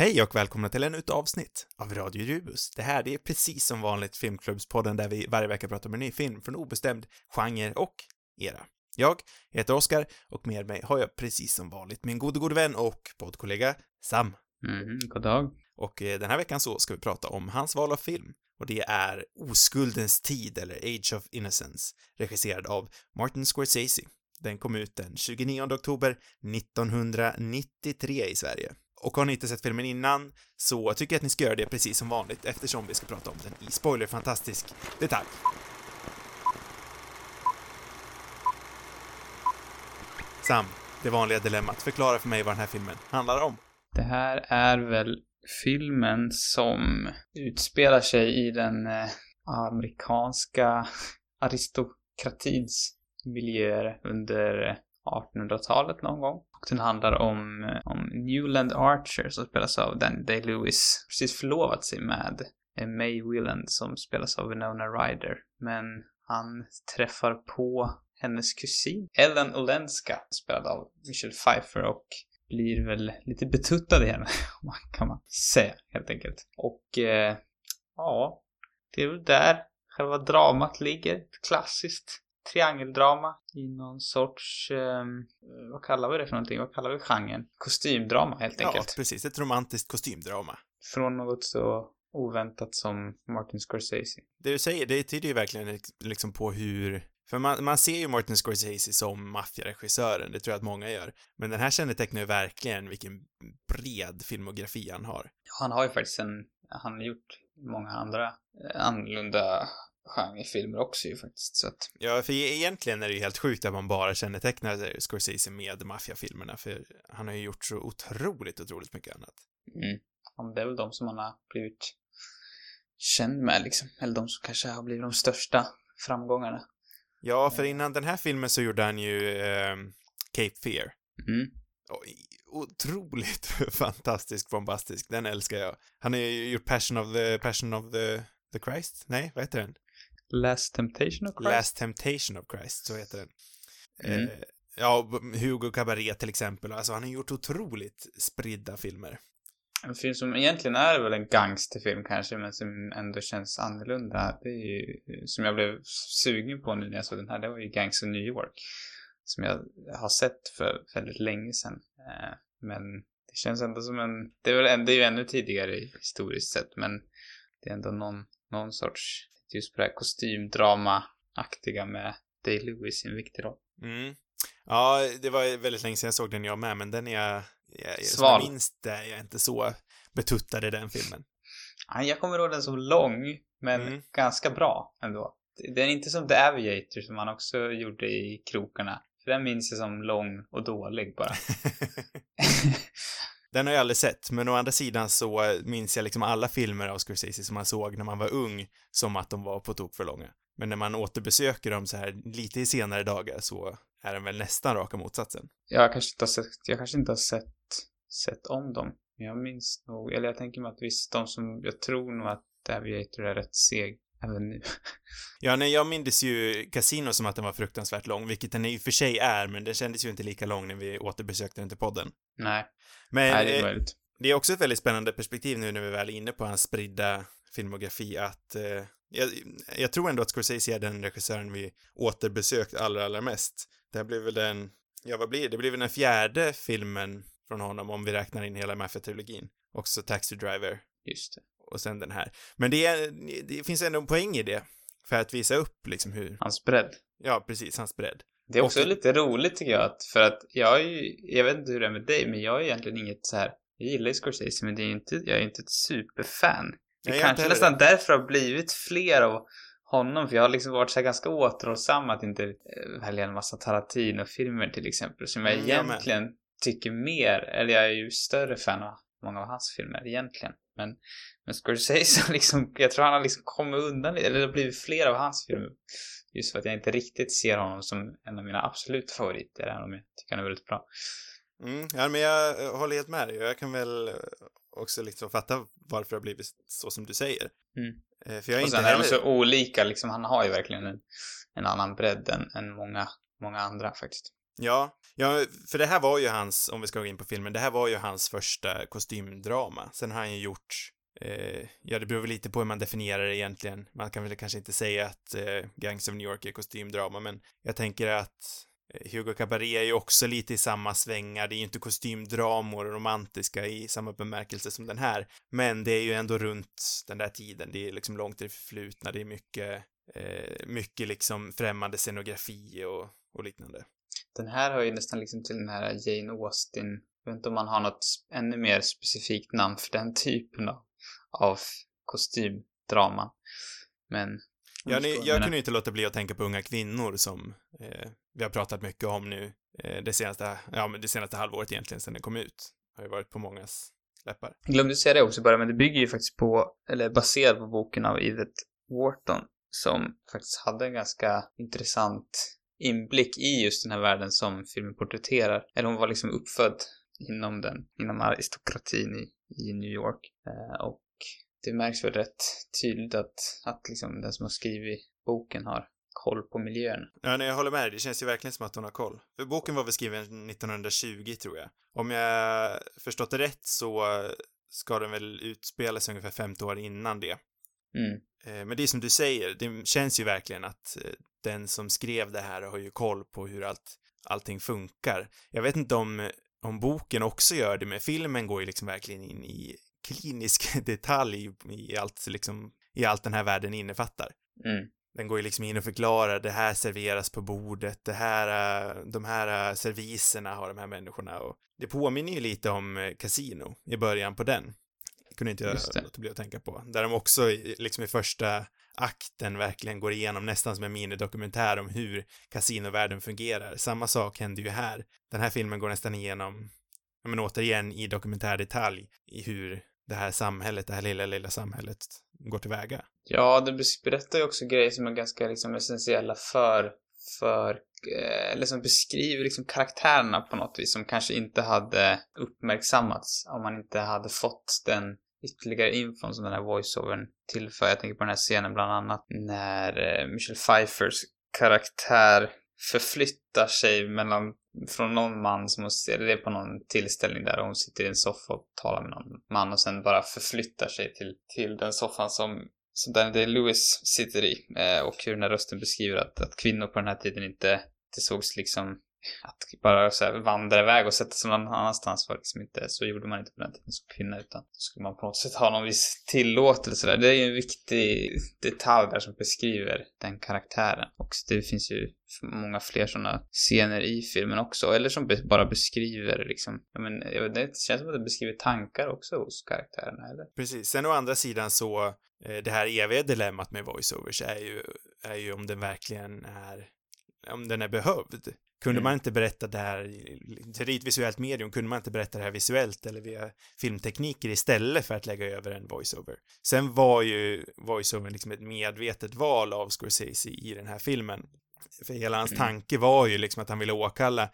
Hej och välkomna till ännu ett avsnitt av Radio Rubus. Det här, det är precis som vanligt Filmklubbspodden där vi varje vecka pratar om en ny film från obestämd genre och era. Jag heter Oskar och med mig har jag precis som vanligt min gode, gode vän och poddkollega Sam. Mm, god dag. Och eh, den här veckan så ska vi prata om hans val av film. Och det är Oskuldens tid, eller Age of Innocence, regisserad av Martin Scorsese. Den kom ut den 29 oktober 1993 i Sverige. Och har ni inte sett filmen innan så tycker jag att ni ska göra det precis som vanligt eftersom vi ska prata om den i spoilerfantastisk detalj. Sam, det vanliga dilemmat. Förklara för mig vad den här filmen handlar om. Det här är väl filmen som utspelar sig i den eh, amerikanska aristokratins miljöer under eh, 1800-talet någon gång. Och den handlar om, eh, om Newland Archer som spelas av Danny Day-Lewis. Precis förlovat sig med eh, May Willand som spelas av Winona Ryder. Men han träffar på hennes kusin Ellen Olenska spelad av Michelle Pfeiffer och blir väl lite betuttad i henne, kan man säga helt enkelt. Och eh, ja, det är väl där själva dramat ligger. Klassiskt triangeldrama i någon sorts, eh, vad kallar vi det för någonting? Vad kallar vi genren? Kostymdrama helt enkelt. Ja, precis. Ett romantiskt kostymdrama. Från något så oväntat som Martin Scorsese. Det du säger, det tyder ju verkligen liksom på hur för man, man ser ju Martin Scorsese som maffiaregissören, det tror jag att många gör. Men den här kännetecknar ju verkligen vilken bred filmografi han har. Ja, han har ju faktiskt en, han har gjort många andra eh, annorlunda genrefilmer också ju faktiskt, så att... Ja, för egentligen är det ju helt sjukt att man bara kännetecknar Scorsese med maffiafilmerna, för han har ju gjort så otroligt, otroligt mycket annat. Mm. Ja, det är väl de som han har blivit känd med liksom, eller de som kanske har blivit de största framgångarna. Ja, för innan den här filmen så gjorde han ju eh, Cape Fear. Mm. Och, otroligt fantastisk, bombastisk. Den älskar jag. Han har ju gjort Passion of the, Passion of the, the Christ? Nej, vad heter den? Last Temptation of Christ? Last Temptation of Christ, så heter den. Mm. Eh, ja, Hugo Cabaret till exempel. Alltså, han har gjort otroligt spridda filmer. En film som egentligen är väl en gangsterfilm kanske, men som ändå känns annorlunda. Det är ju, som jag blev sugen på nu när jag såg den här, det var ju Gangs of New York. Som jag har sett för väldigt länge sedan. Eh, men det känns ändå som en, det är väl det är ju ännu tidigare historiskt sett, men det är ändå någon, någon sorts, just på det här kostymdrama-aktiga med Day-Lewis i en viktig roll. Mm. Ja, det var väldigt länge sedan jag såg den jag med, men den är jag jag, Sval. jag minns det, jag är inte så betuttad i den filmen. Jag kommer ihåg den som lång, men Mm. ganska bra ändå. Den är inte som The Aviator som han också gjorde i krokarna. För den minns jag som lång och dålig bara. den har jag aldrig sett, men å andra sidan så minns jag liksom alla filmer av Scorsese som man såg när man var ung som att de var på tok för långa. Men när man återbesöker dem så här lite i senare dagar så är den väl nästan raka motsatsen. jag kanske inte har sett, jag kanske inte har sett, sett om dem. Men jag minns nog, eller jag tänker mig att visst, de som, jag tror nog att Aviator är rätt seg även nu. Ja, nej, jag minns ju Casino som att den var fruktansvärt lång, vilket den i och för sig är, men den kändes ju inte lika lång när vi återbesökte den till podden. Nej, Men nej det är eh, möjligt. det är också ett väldigt spännande perspektiv nu när vi väl är inne på hans spridda filmografi att eh, jag, jag tror ändå att Scorsese är den regissören vi återbesökt allra, allra mest. Det här blir väl den, ja vad blir det? Det blir väl den fjärde filmen från honom om vi räknar in hela Mafia-trilogin. Också Taxi Driver Just det. Och sen den här. Men det, är, det finns ändå en poäng i det. För att visa upp liksom hur, Hans bredd. ja precis, hans bredd. Det är också Och- lite roligt tycker jag att, för att jag är ju, jag vet inte hur det är med dig, men jag är egentligen inget så här, jag gillar ju Scorsese, men det är inte, jag är inte ett superfan. Det Nej, kanske nästan därför har blivit fler av honom, för jag har liksom varit så här ganska återhållsam att inte eh, välja en massa Tarantino-filmer till exempel, som jag Mm, egentligen tycker mer, eller jag är ju större fan av många av hans filmer egentligen. Men, men Scorsese liksom, jag tror han har liksom kommit undan lite, eller det har blivit fler av hans filmer. Just för att jag inte riktigt ser honom som en av mina absoluta favoriter, även om jag tycker han är väldigt bra. Mm, ja, men jag eh, håller helt med dig. Jag kan väl eh, också liksom fatta varför det har blivit så som du säger. Mm. Eh, För jag är Och inte sen är de så olika, liksom, han har ju verkligen en, en annan bredd än, än många, många andra faktiskt. Ja, ja, för det här var ju hans, om vi ska gå in på filmen, det här var ju hans första kostymdrama. Sen har han ju gjort Eh, ja, det beror väl lite på hur man definierar det egentligen. Man kan väl kanske inte säga att eh, Gangs of New York är kostymdrama, men jag tänker att eh, Hugo Cabaret är ju också lite i samma svängar. Det är ju inte kostymdramor och romantiska i samma bemärkelse som den här, men det är ju ändå runt den där tiden. Det är liksom långt i det förflutna. Det är mycket, eh, mycket liksom främmande scenografi och, och liknande. Den här hör ju nästan liksom till den här Jane Austen. Jag vet inte om man har något ännu mer specifikt namn för den typen av av kostymdrama. Men... Ja, ni, jag kunde inte låta bli att tänka på unga kvinnor som eh, vi har pratat mycket om nu eh, det senaste, ja men det senaste halvåret egentligen sedan den kom ut. Har ju varit på mångas läppar. Jag glömde säga det också bara, men det bygger ju faktiskt på, eller baserat på boken av Edith Wharton som faktiskt hade en ganska intressant inblick i just den här världen som filmen porträtterar. Eller hon var liksom uppfödd inom den, inom aristokratin i, i New York. Eh, och det märks väl rätt tydligt att, att liksom den som har skrivit boken har koll på miljön. Ja, nej, jag håller med dig. Det känns ju verkligen som att hon har koll. Boken var väl skriven 1920, tror jag. Om jag förstått det rätt så ska den väl utspela sig ungefär 50 år innan det. Mm. Eh, men det är som du säger, det känns ju verkligen att eh, den som skrev det här har ju koll på hur allt, allting funkar. Jag vet inte om, om boken också gör det, men filmen går ju liksom verkligen in i klinisk detalj i allt, liksom, i allt den här världen innefattar. Mm. Den går ju liksom in och förklarar, det här serveras på bordet, det här, de här serviserna har de här människorna och det påminner ju lite om Casino i början på den. Kunde inte jag låta bli att tänka på. Där de också liksom i första akten verkligen går igenom nästan som en minidokumentär om hur kasinovärlden fungerar. Samma sak händer ju här. Den här filmen går nästan igenom, men återigen i dokumentärdetalj i hur det här samhället, det här lilla, lilla samhället går tillväga. Ja, det berättar ju också grejer som är ganska liksom essentiella för, för eh, eller som beskriver liksom karaktärerna på något vis som kanske inte hade uppmärksammats om man inte hade fått den ytterligare infon som den här voiceovern tillför. Jag tänker på den här scenen bland annat när eh, Michelle Pfeiffers karaktär förflyttar sig mellan från någon man som hon ser, det är på någon tillställning där hon sitter i en soffa och talar med någon man och sen bara förflyttar sig till, till den soffan som, som Danny Day-Lewis sitter i. Eh, och hur den här rösten beskriver att, att kvinnor på den här tiden inte, inte sågs liksom att bara så här vandra iväg och sätta sig någon annanstans var liksom inte, så gjorde man inte på den tiden som kvinna utan så skulle man på något sätt ha någon viss tillåtelse där. Det är ju en viktig detalj där som beskriver den karaktären. Och det finns ju många fler sådana scener i filmen också, eller som bara beskriver liksom, ja men det känns som att det beskriver tankar också hos karaktärerna, eller? Precis. Sen å andra sidan så, eh, det här eviga dilemmat med voiceovers är ju, är ju om den verkligen är om den är behövd. Kunde mm. man inte berätta det här till ett visuellt medium, kunde man inte berätta det här visuellt eller via filmtekniker istället för att lägga över en voiceover. Sen var ju voiceovern liksom ett medvetet val av Scorsese i den här filmen. För hela hans mm. tanke var ju liksom att han ville åkalla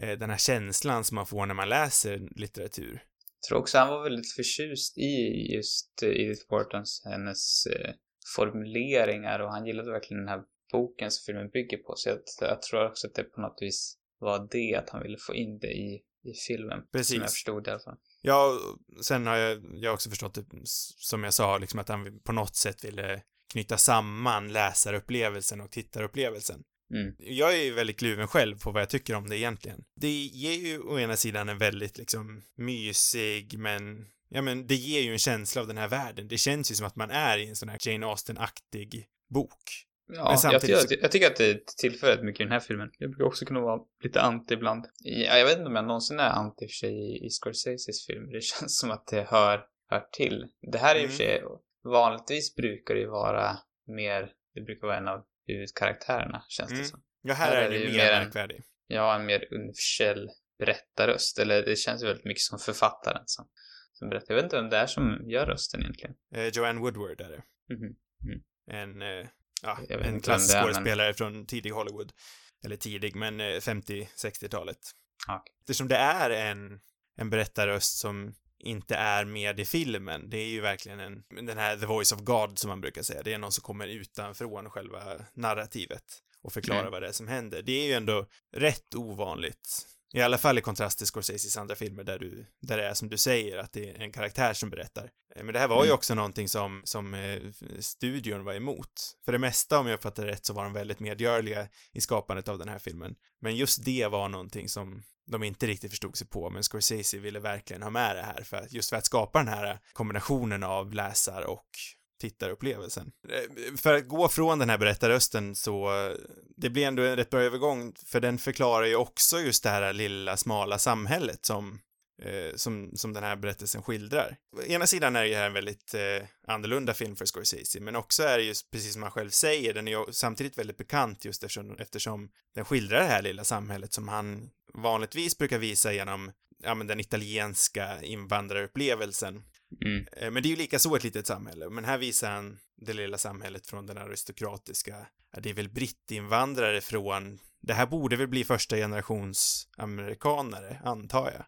eh, den här känslan som man får när man läser litteratur. Jag tror också han var väldigt förtjust i just Edith Whartons, hennes eh, formuleringar och han gillade verkligen den här boken som filmen bygger på. Så jag, jag, tror också att det på något vis var det, att han ville få in det i, i filmen. Precis. Som jag förstod det i alla fall. Ja, sen har jag, jag också förstått det, som jag sa, liksom att han på något sätt ville knyta samman läsarupplevelsen och tittarupplevelsen. Mm. Jag är ju väldigt kluven själv på vad jag tycker om det egentligen. Det ger ju å ena sidan en väldigt liksom mysig, men ja men det ger ju en känsla av den här världen. Det känns ju som att man är i en sån här Jane Austen-aktig bok. Ja, jag, jag, jag, tycker att det tillför rätt mycket i den här filmen. Jag brukar också kunna vara lite anti ibland. Ja, jag vet inte om jag någonsin är anti för sig i, i Scorseses film. Det känns som att det hör, hör till. Det här är mm. i och för sig, vanligtvis brukar det ju vara mer, det brukar vara en av huvudkaraktärerna, känns mm. det som. Ja, här, här är det ju mer märkvärdig. Ja, en mer universell berättarröst. Eller det känns väldigt mycket som författaren som, som berättar. Jag vet inte vem det är som gör rösten egentligen. Eh, Joanne Woodward är det. Mm -hmm. mm. En eh, ja, en klasskådespelare men... från tidig Hollywood. Eller tidig, men 50-60-talet. Eh, okay. Eftersom det är en, en berättarröst som inte är med i filmen. Det är ju verkligen en, den här the voice of God som man brukar säga. Det är någon som kommer utanför själva narrativet. och förklara Mm. vad det är som händer. Det är ju ändå rätt ovanligt. I alla fall i kontrast till Scorseses andra filmer där du, där det är som du säger, att det är en karaktär som berättar. Eh, Men det här var ju Mm. också någonting som, som eh, studion var emot. För det mesta, om jag fattar rätt, så var de väldigt medgörliga i skapandet av den här filmen. Men just det var någonting som de inte riktigt förstod sig på, men Scorsese ville verkligen ha med det här för att, just för att skapa den här kombinationen av läsar och tittarupplevelsen. Eh, för att gå från den här berättarrösten så, det blir ändå en rätt bra övergång, för den förklarar ju också just det här lilla smala samhället som eh, som, som den här berättelsen skildrar. Å ena sidan är det ju här en väldigt eh, annorlunda film för Scorsese, men också är det ju, precis som han själv säger, den är ju samtidigt väldigt bekant just eftersom, eftersom den skildrar det här lilla samhället som han vanligtvis brukar visa genom, ja men den italienska invandrarupplevelsen. Mm. Eh, Men det är ju lika så ett litet samhälle, men här visar han det lilla samhället från den aristokratiska, det är väl brittinvandrare från, det här borde väl bli första generations amerikanare, antar jag.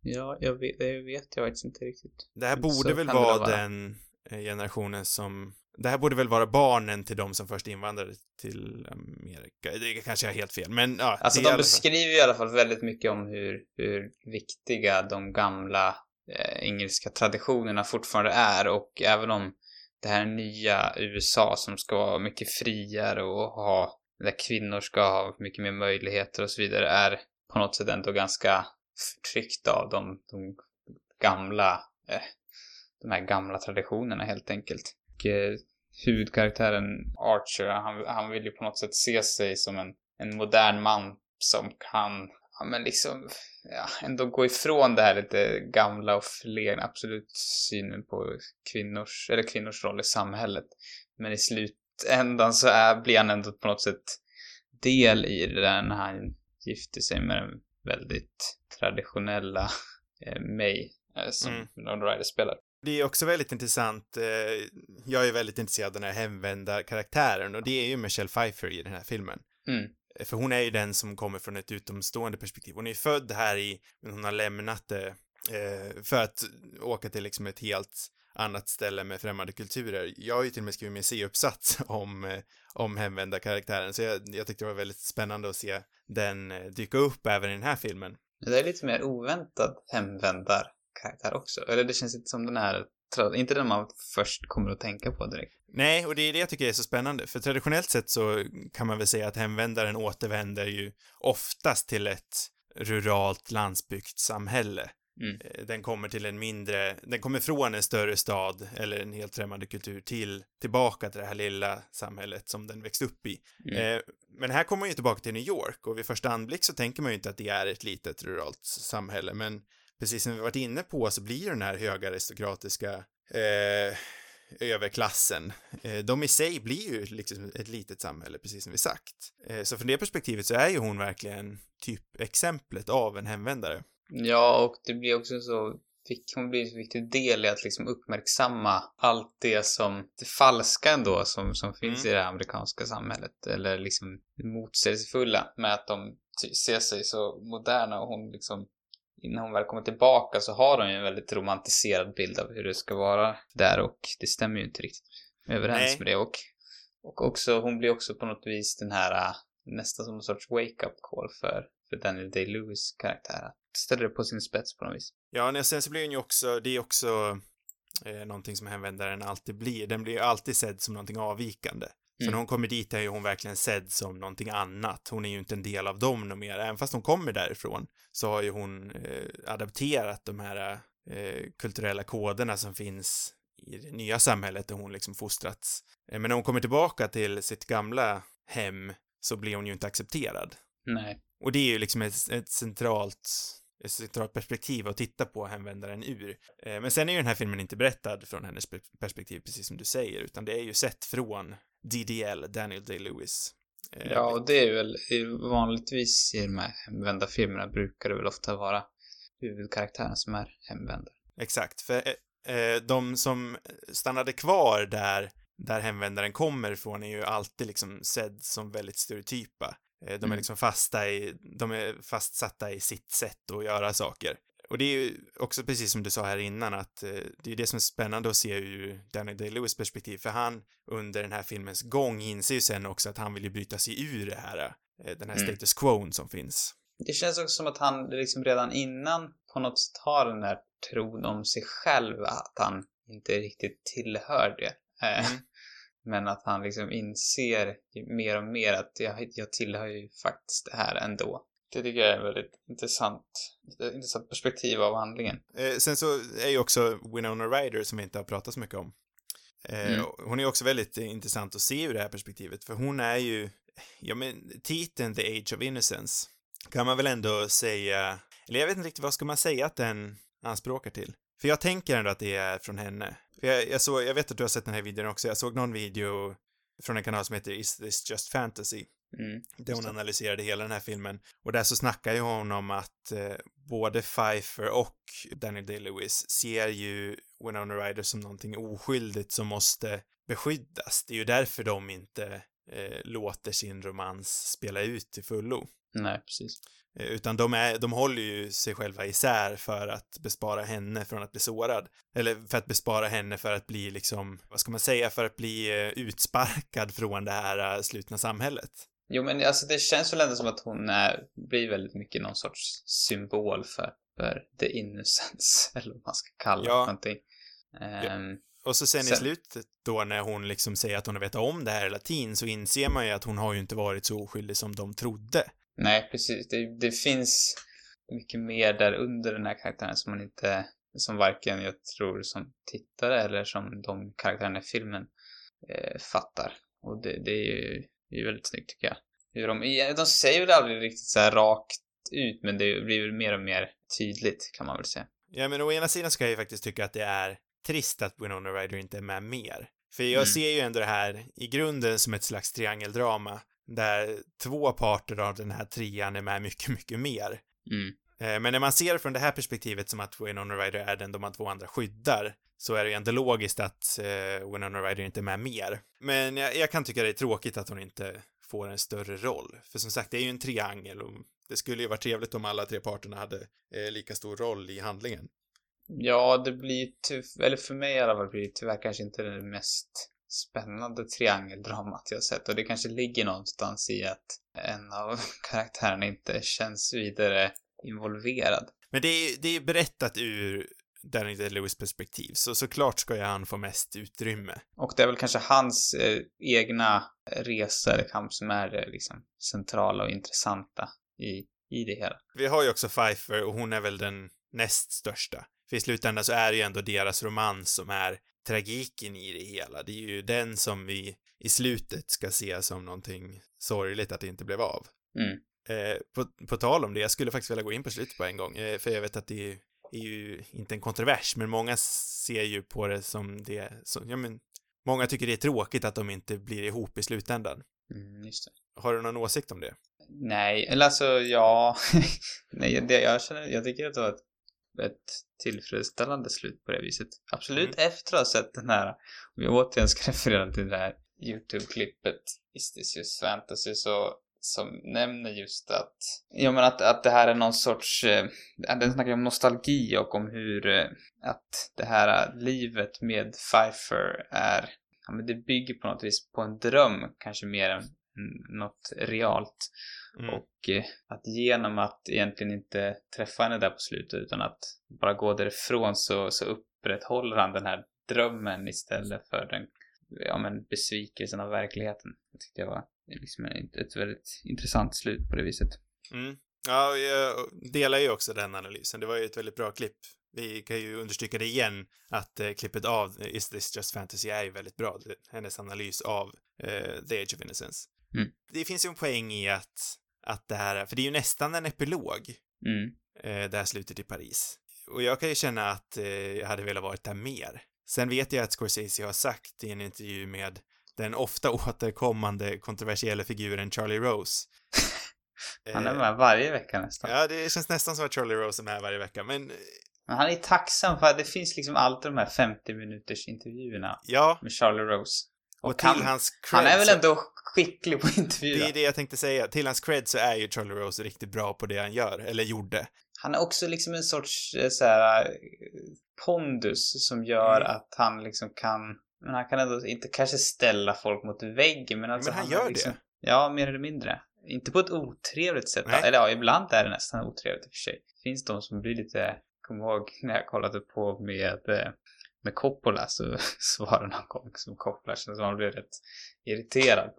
Ja, jag vet, det vet jag faktiskt inte riktigt. Det här Så borde väl kan det vara väl vara. den eh, generationen som, det här borde väl vara barnen till de som först invandrade till Amerika. Det kanske är helt fel, men ja. Alltså de beskriver i alla fall väldigt mycket om hur, hur viktiga de gamla Eh, engelska traditionerna fortfarande är och även om det här nya USA som ska vara mycket friare och ha, där kvinnor ska ha mycket mer möjligheter och så vidare är på något sätt ändå ganska förtryckta av de, de gamla, eh, de här gamla traditionerna helt enkelt. Och, eh, huvudkaraktären Archer, han, han vill ju på något sätt se sig som en, en modern man som kan, ja men liksom, ja, ändå gå ifrån det här lite gamla och förlegna, absolut synen på kvinnors, eller kvinnors roll i samhället. Men i slutändan så är, blir han ändå på något sätt del i det där när han gifter sig med den väldigt traditionella eh, May eh, som Mm. Winona Ryder spelar. Det är också väldigt intressant, eh, jag är väldigt intresserad av den här hemvända karaktären och det är ju Michelle Pfeiffer i den här filmen. Mm. För hon är ju den som kommer från ett utomstående perspektiv. Hon är ju född här i, men hon har lämnat det eh, för att åka till liksom ett helt annat ställe med främmande kulturer. Jag har ju till och med skrivit min C-uppsats om, eh, om hemvända karaktären, så jag, jag tyckte det var väldigt spännande att se den eh, dyka upp även i den här filmen. Det är lite mer oväntad hemvändarkaraktär också. Eller det känns inte som den här, inte den man först kommer att tänka på direkt. Nej, och det är det jag tycker är så spännande, för traditionellt sett så kan man väl säga att hemvändaren återvänder ju oftast till ett ruralt landsbygdssamhälle. Mm. Eh, Den kommer till en mindre, den kommer från en större stad eller en helt främmande kultur till, tillbaka till det här lilla samhället som den växt upp i. Mm. Eh, men här kommer man ju tillbaka till New York och vid första anblick så tänker man ju inte att det är ett litet ruralt samhälle, men precis som vi varit inne på så blir den här höga aristokratiska eh, överklassen, eh, de i sig blir ju liksom ett litet samhälle, precis som vi sagt. Eh, så från det perspektivet så är ju hon verkligen typ exemplet av en hemvändare. Ja, och det blir också så hon blir en viktig del i att liksom uppmärksamma allt det som, det falska ändå som, som finns Mm. i det amerikanska samhället. Eller liksom motsägelsefulla med att de ser sig så moderna och hon liksom när hon väl kommer tillbaka så har hon ju en väldigt romantiserad bild av hur det ska vara där och det stämmer ju inte riktigt överens Nej. med det och, och också, hon blir också på något vis den här äh, nästan som en sorts wake-up call för, för Daniel Day-Lewis karaktär. Ställer det på sin spets på något vis. Ja, och sen så blir hon ju också, det är också eh, någonting som hemvändaren alltid blir. Den blir ju alltid sedd som någonting avvikande. Så Mm. när hon kommer dit är hon verkligen sedd som någonting annat. Hon är ju inte en del av dem mer. Även fast hon kommer därifrån så har ju hon eh, adapterat de här eh, kulturella koderna som finns i det nya samhället där hon liksom fostrats. Eh, men när hon kommer tillbaka till sitt gamla hem så blir hon ju inte accepterad. Nej. Och det är ju liksom ett, ett centralt ett centralt perspektiv att titta på hemvändaren ur. Eh, Men sen är ju den här filmen inte berättad från hennes per- perspektiv, precis som du säger, utan det är ju sett från DDL, Daniel Day-Lewis. Eh, Ja, och det är väl vanligtvis i de här hemvända filmerna brukar det väl ofta vara huvudkaraktären som är hemvändare. Exakt, för eh, eh, de som stannade kvar där, där hemvändaren kommer ifrån är ju alltid liksom sedd som väldigt stereotypa. Eh, de är Mm. liksom fasta i, de är fastsatta i sitt sätt att göra saker. Och det är ju också precis som du sa här innan att eh, det är det som är spännande att se ur Danny Day-Lewis perspektiv, för han under den här filmens gång inser ju sen också att han vill ju bryta sig ur det här, eh, den här Mm. status quo som finns. Det känns också som att han liksom redan innan på något sätt har den här tron om sig själv att han inte riktigt tillhör det. Eh, Mm. Men att han liksom inser mer och mer att jag, jag tillhör ju faktiskt det här ändå. Det tycker jag är ett väldigt intressant, intressant perspektiv av handlingen. Eh, sen så är ju också Winona Ryder som vi inte har pratat så mycket om. Eh, Mm. Hon är också väldigt intressant att se ur det här perspektivet, för hon är ju, ja men titeln The Age of Innocence kan man väl ändå säga, eller jag vet inte riktigt vad ska man säga att den anspråkar till? För jag tänker ändå att det är från henne. För jag, jag, såg, jag vet att du har sett den här videon också, jag såg någon video från en kanal som heter Is this just fantasy? Mm. Där hon analyserade hela den här filmen. Och där så snackar ju hon om att eh, både Pfeiffer och Danny Day-Lewis ser ju Winona Ryder som någonting oskyldigt som måste beskyddas. Det är ju därför de inte eh, låter sin romans spela ut till fullo. Nej, precis. Eh, Utan de, är, de håller ju sig själva isär för att bespara henne från att bli sårad. Eller för att bespara henne för att bli liksom, vad ska man säga, för att bli eh, utsparkad från det här eh, slutna samhället. Jo, men alltså det känns väl ändå som att hon är, blir väldigt mycket någon sorts symbol för, för the innocence, eller vad man ska kalla det Ja. för någonting. Ehm, Och så sen, i Sen- slutet då när hon liksom säger att hon har vetat om det här hela tiden så inser man ju att hon har ju inte varit så oskyldig som de trodde. Nej, precis. Det, det finns mycket mer där under den här karaktären som man inte, som varken jag tror som tittare eller som de karaktärerna i filmen eh, fattar. Och det, det är ju det är ju väldigt snyggt tycker jag. Hur de, de säger väl aldrig riktigt så rakt ut, men det blir väl mer och mer tydligt kan man väl säga. Ja, men å ena sidan ska jag ju faktiskt tycka att det är trist att Winona Ryder inte är med mer. För jag Mm. ser ju ändå det här i grunden som ett slags triangeldrama där två parter av den här trean är med mycket, mycket mer. Mm. Eh, Men när man ser det från det här perspektivet som att Winona Ryder är den de två andra skyddar så är det ju ändå logiskt att eh, Winona Ryder inte är med mer. Men jag, jag kan tycka det är tråkigt att hon inte får en större roll. För som sagt, det är ju en triangel och det skulle ju vara trevligt om alla tre parterna hade eh, lika stor roll i handlingen. Ja, det blir tyv- eller för mig i alla fall blir det tyvärr kanske inte det mest spännande triangeldramat jag sett och det kanske ligger någonstans i att en av karaktärerna inte känns vidare involverad. Men det är, det är berättat ur Danny Day-Lewis perspektiv, så såklart ska ju han få mest utrymme. Och det är väl kanske hans eh, egna eller kamp som är det liksom centrala och intressanta i, i det hela. Vi har ju också Pfeiffer och hon är väl den näst största. För i slutändan så är det ju ändå deras romans som är tragiken i det hela. Det är ju den som vi i slutet ska se som någonting sorgligt att det inte blev av. Mm. Eh, på, på tal om det, jag skulle faktiskt vilja gå in på slutet på en gång, eh, för jag vet att det är, är ju inte en kontrovers, men många ser ju på det som det, som, ja men, många tycker det är tråkigt att de inte blir ihop i slutändan. Mm, just det. Har du någon åsikt om det? Nej, eller alltså ja. Nej, det, jag känner, jag tycker att det var ett, ett tillfredsställande slut på det viset. Absolut efter att ha sett den här, om vi återigen ska referera till det här YouTube-klippet Is this just fantasy så som nämner just att, ja men att, att det här är någon sorts, eh, den snackar om nostalgi och om hur eh, att det här livet med Pfeiffer är, ja men det bygger på något vis på en dröm kanske mer än något realt. Mm. Och eh, att genom att egentligen inte träffa henne där på slutet utan att bara gå därifrån så, så upprätthåller han den här drömmen istället för den ja, men besvikelsen av verkligheten. Det tyckte jag var liksom ett, väldigt intressant slut på det viset. Mm. Ja, jag delar ju också den analysen. Det var ju ett väldigt bra klipp. Vi kan ju understryka det igen, att eh, klippet av Is this just fantasy är ju väldigt bra. Det- Hennes analys av eh, The Age of Innocence. Mm. Det finns ju en poäng i att, att det här, för det är ju nästan en epilog, Mm. eh, det här slutet i Paris. Och jag kan ju känna att eh, jag hade velat varit där mer. Sen vet jag att Scorsese har sagt i en intervju med den ofta återkommande kontroversiella figuren Charlie Rose. Han är Eh, med varje vecka nästan. Ja, det känns nästan som att Charlie Rose är med varje vecka, men eh, Men han är tacksam för att det finns liksom alltid de här 50 minuters intervjuerna ja, med Charlie Rose. och, Och till han, hans cred han är väl ändå skicklig på att Det är det jag tänkte säga. Till hans cred så är ju Charlie Rose riktigt bra på det han gör, eller gjorde. han är också liksom en sorts eh, så här, pondus som gör Mm. att han liksom kan, men han kan ändå inte kanske ställa folk mot väggen men alltså Men han är gör liksom, det. Ja, mer eller mindre. Inte på ett otrevligt sätt. Nej. Eller ja, ibland är det nästan otrevligt i och för sig. Det finns de som blir lite, kom ihåg när jag kollade på med, eh, med Coppola så, så var det någon gång som Coppola kändes som han blev rätt irriterad.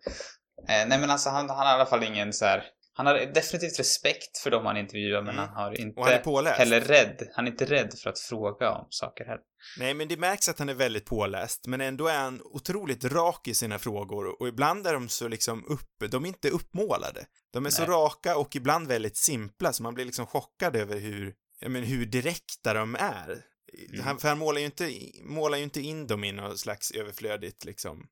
Eh, nej men alltså han, han har i alla fall ingen så här. Han har definitivt respekt för dem han intervjuar men Mm. han har inte Och han är påläst. heller rädd. Han är inte rädd för att fråga om saker heller. Nej, men det märks att han är väldigt påläst, men ändå är han otroligt rak i sina frågor och ibland är de så liksom upp, de är inte uppmålade. De är så Nej. raka och ibland väldigt simpla så man blir liksom chockad över hur, ja men hur direkta de är. Mm. Han, för han målar ju inte, målar ju inte in dem i något slags överflödigt liksom,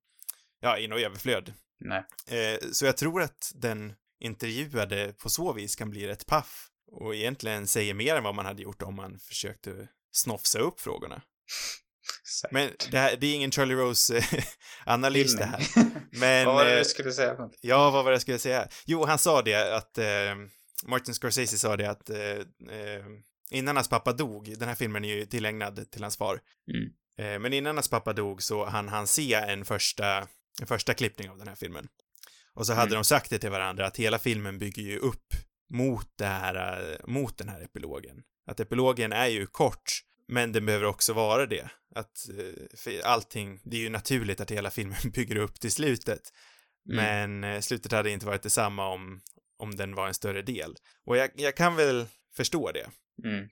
ja, i något överflöd. Nej. Eh, så jag tror att den intervjuade på så vis kan bli rätt paff och egentligen säger mer än vad man hade gjort om man försökte snofsa upp frågorna. Säkert. Men det, här, det är ingen Charlie Rose-analys det här. Men, Vad var det eh, du skulle säga? ja, vad var det jag skulle säga? Jo, han sa det att, eh, Martin Scorsese sa det att, eh, eh, innan hans pappa dog, den här filmen är ju tillägnad till hans far, Mm. eh, men innan hans pappa dog så han han se en första, en första klippning av den här filmen. Och så hade Mm. de sagt det till varandra att hela filmen bygger ju upp mot det här, eh, mot den här epilogen. Att epilogen är ju kort, men den behöver också vara det. Att, eh, allting, det är ju naturligt att hela filmen bygger upp till slutet. Mm. Men eh, slutet hade inte varit detsamma om, om den var en större del. Och jag, jag kan väl förstå det. Mm.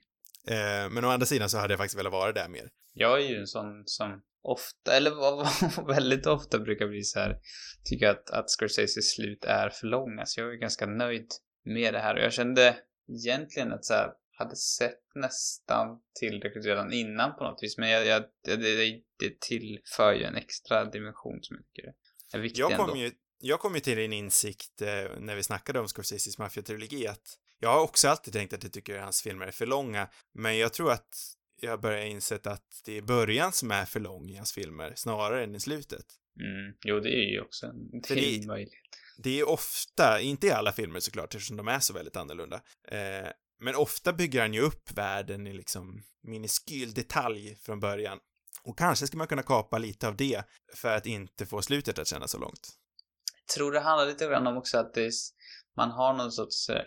Eh, men å andra sidan så hade jag faktiskt velat vara där mer. Jag är ju en sån som ofta, eller väldigt ofta brukar bli så här, tycker att, att Scorseses slut är för långa. Så jag är ganska nöjd med det här. Och jag kände egentligen att så här, hade sett nästan tillräckligt redan innan på något vis. Men jag, jag, det, det, tillför ju en extra dimension som jag tycker är viktig Jag ändå. kom ju, jag kom ju till en insikt eh, när vi snackade om Scorseses maffiatrilogi att jag har också alltid tänkt att jag tycker hans filmer är för långa, men jag tror att jag börjar insett att det är början som är för lång i hans filmer, snarare än i slutet. Mm. Jo, det är ju också en För det- filmmöjlighet. Det är ofta, inte i alla filmer såklart, eftersom de är så väldigt annorlunda, eh, men ofta bygger han ju upp världen i liksom miniskyl detalj från början. Och kanske ska man kunna kapa lite av det för att inte få slutet att kännas så långt. Jag tror det handlar lite grann om också att det är, man har någon sorts eh,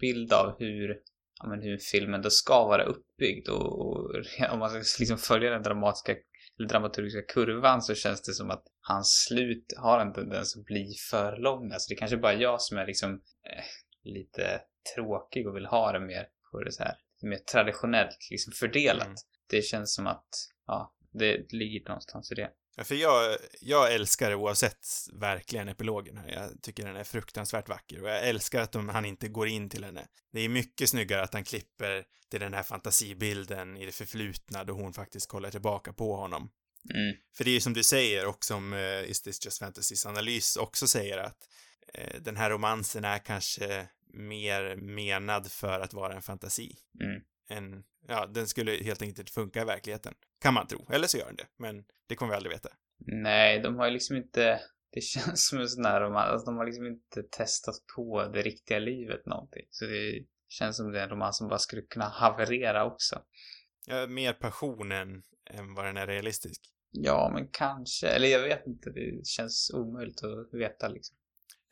bild av hur, ja, men hur filmen då ska vara uppbyggd och, och om man ska liksom följa den dramatiska eller dramaturgiska kurvan så känns det som att hans slut har en tendens att bli för långa. Så det är kanske bara jag som är liksom eh, lite tråkig och vill ha det mer på det så här mer traditionellt liksom fördelat. Mm. Det känns som att, ja, det ligger någonstans i det. Ja, för jag, jag älskar det oavsett verkligen epilogen här. Jag tycker den är fruktansvärt vacker och jag älskar att de, han inte går in till henne. Det är mycket snyggare att han klipper till den här fantasibilden i det förflutna då hon faktiskt kollar tillbaka på honom. Mm. För det är ju som du säger och som uh, Is This Just Fantasys analys också säger att eh, den här romansen är kanske mer menad för att vara en fantasi. Mm. Än, ja, den skulle helt enkelt inte funka i verkligheten. Kan man tro. Eller så gör den det. Men det kommer vi aldrig veta. Nej, de har ju liksom inte... Det känns som en sån där roman. Alltså, de har liksom inte testat på det riktiga livet någonting. Så det känns som det är en roman som bara skulle kunna haverera också. Ja, mer passion än, än vad den är realistisk. Ja, men kanske. Eller jag vet inte. Det känns omöjligt att veta liksom.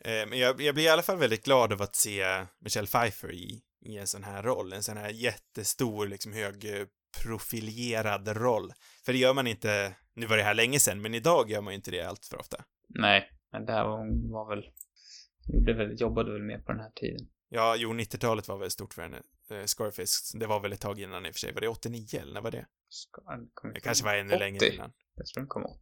Eh, men jag, jag blir i alla fall väldigt glad av att se Michelle Pfeiffer i, i en sån här roll. En sån här jättestor, liksom högprofilerad roll. För det gör man inte, nu var det här länge sedan, men idag gör man ju inte det allt för ofta. Nej, men det här var, var väl... Gjorde väl, jobbade väl mer på den här tiden. Ja, jo, 90-talet var väl stort för henne. Eh, Scarface, det var väl ett tag innan i och för sig. Var det 89 eller när var det? Det kanske var ännu 80. längre innan. Jag tror den kom 80.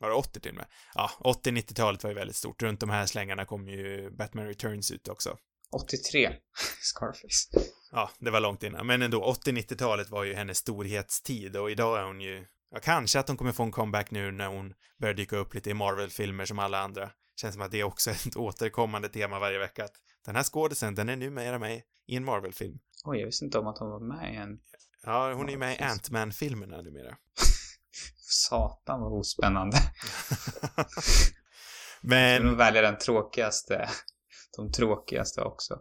Var det 80 till och med? Ja, 80-90-talet var ju väldigt stort. Runt de här slängarna kom ju Batman Returns ut också. 83. Scarface. Ja, det var långt innan. Men ändå, 80-90-talet var ju hennes storhetstid och idag är hon ju... Ja, kanske att hon kommer få en comeback nu när hon börjar dyka upp lite i Marvel-filmer som alla andra. Känns som att det är också ett återkommande tema varje vecka att den här skådisen, den är numera med i en Marvel-film. Oj, jag visste inte om att hon var med i en. Ja, hon är ju med i Ant-Man-filmerna numera. Satan vad ospännande. Men... Men... De väljer den tråkigaste. De tråkigaste också.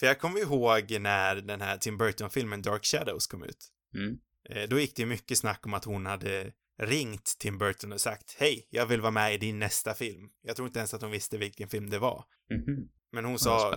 För jag kommer ihåg när den här Tim Burton-filmen Dark Shadows kom ut. Mm. Eh, Då gick det mycket snack om att hon hade ringt Tim Burton och sagt hej, jag vill vara med i din nästa film. Jag tror inte ens att hon visste vilken film det var. Mhm. Men hon sa,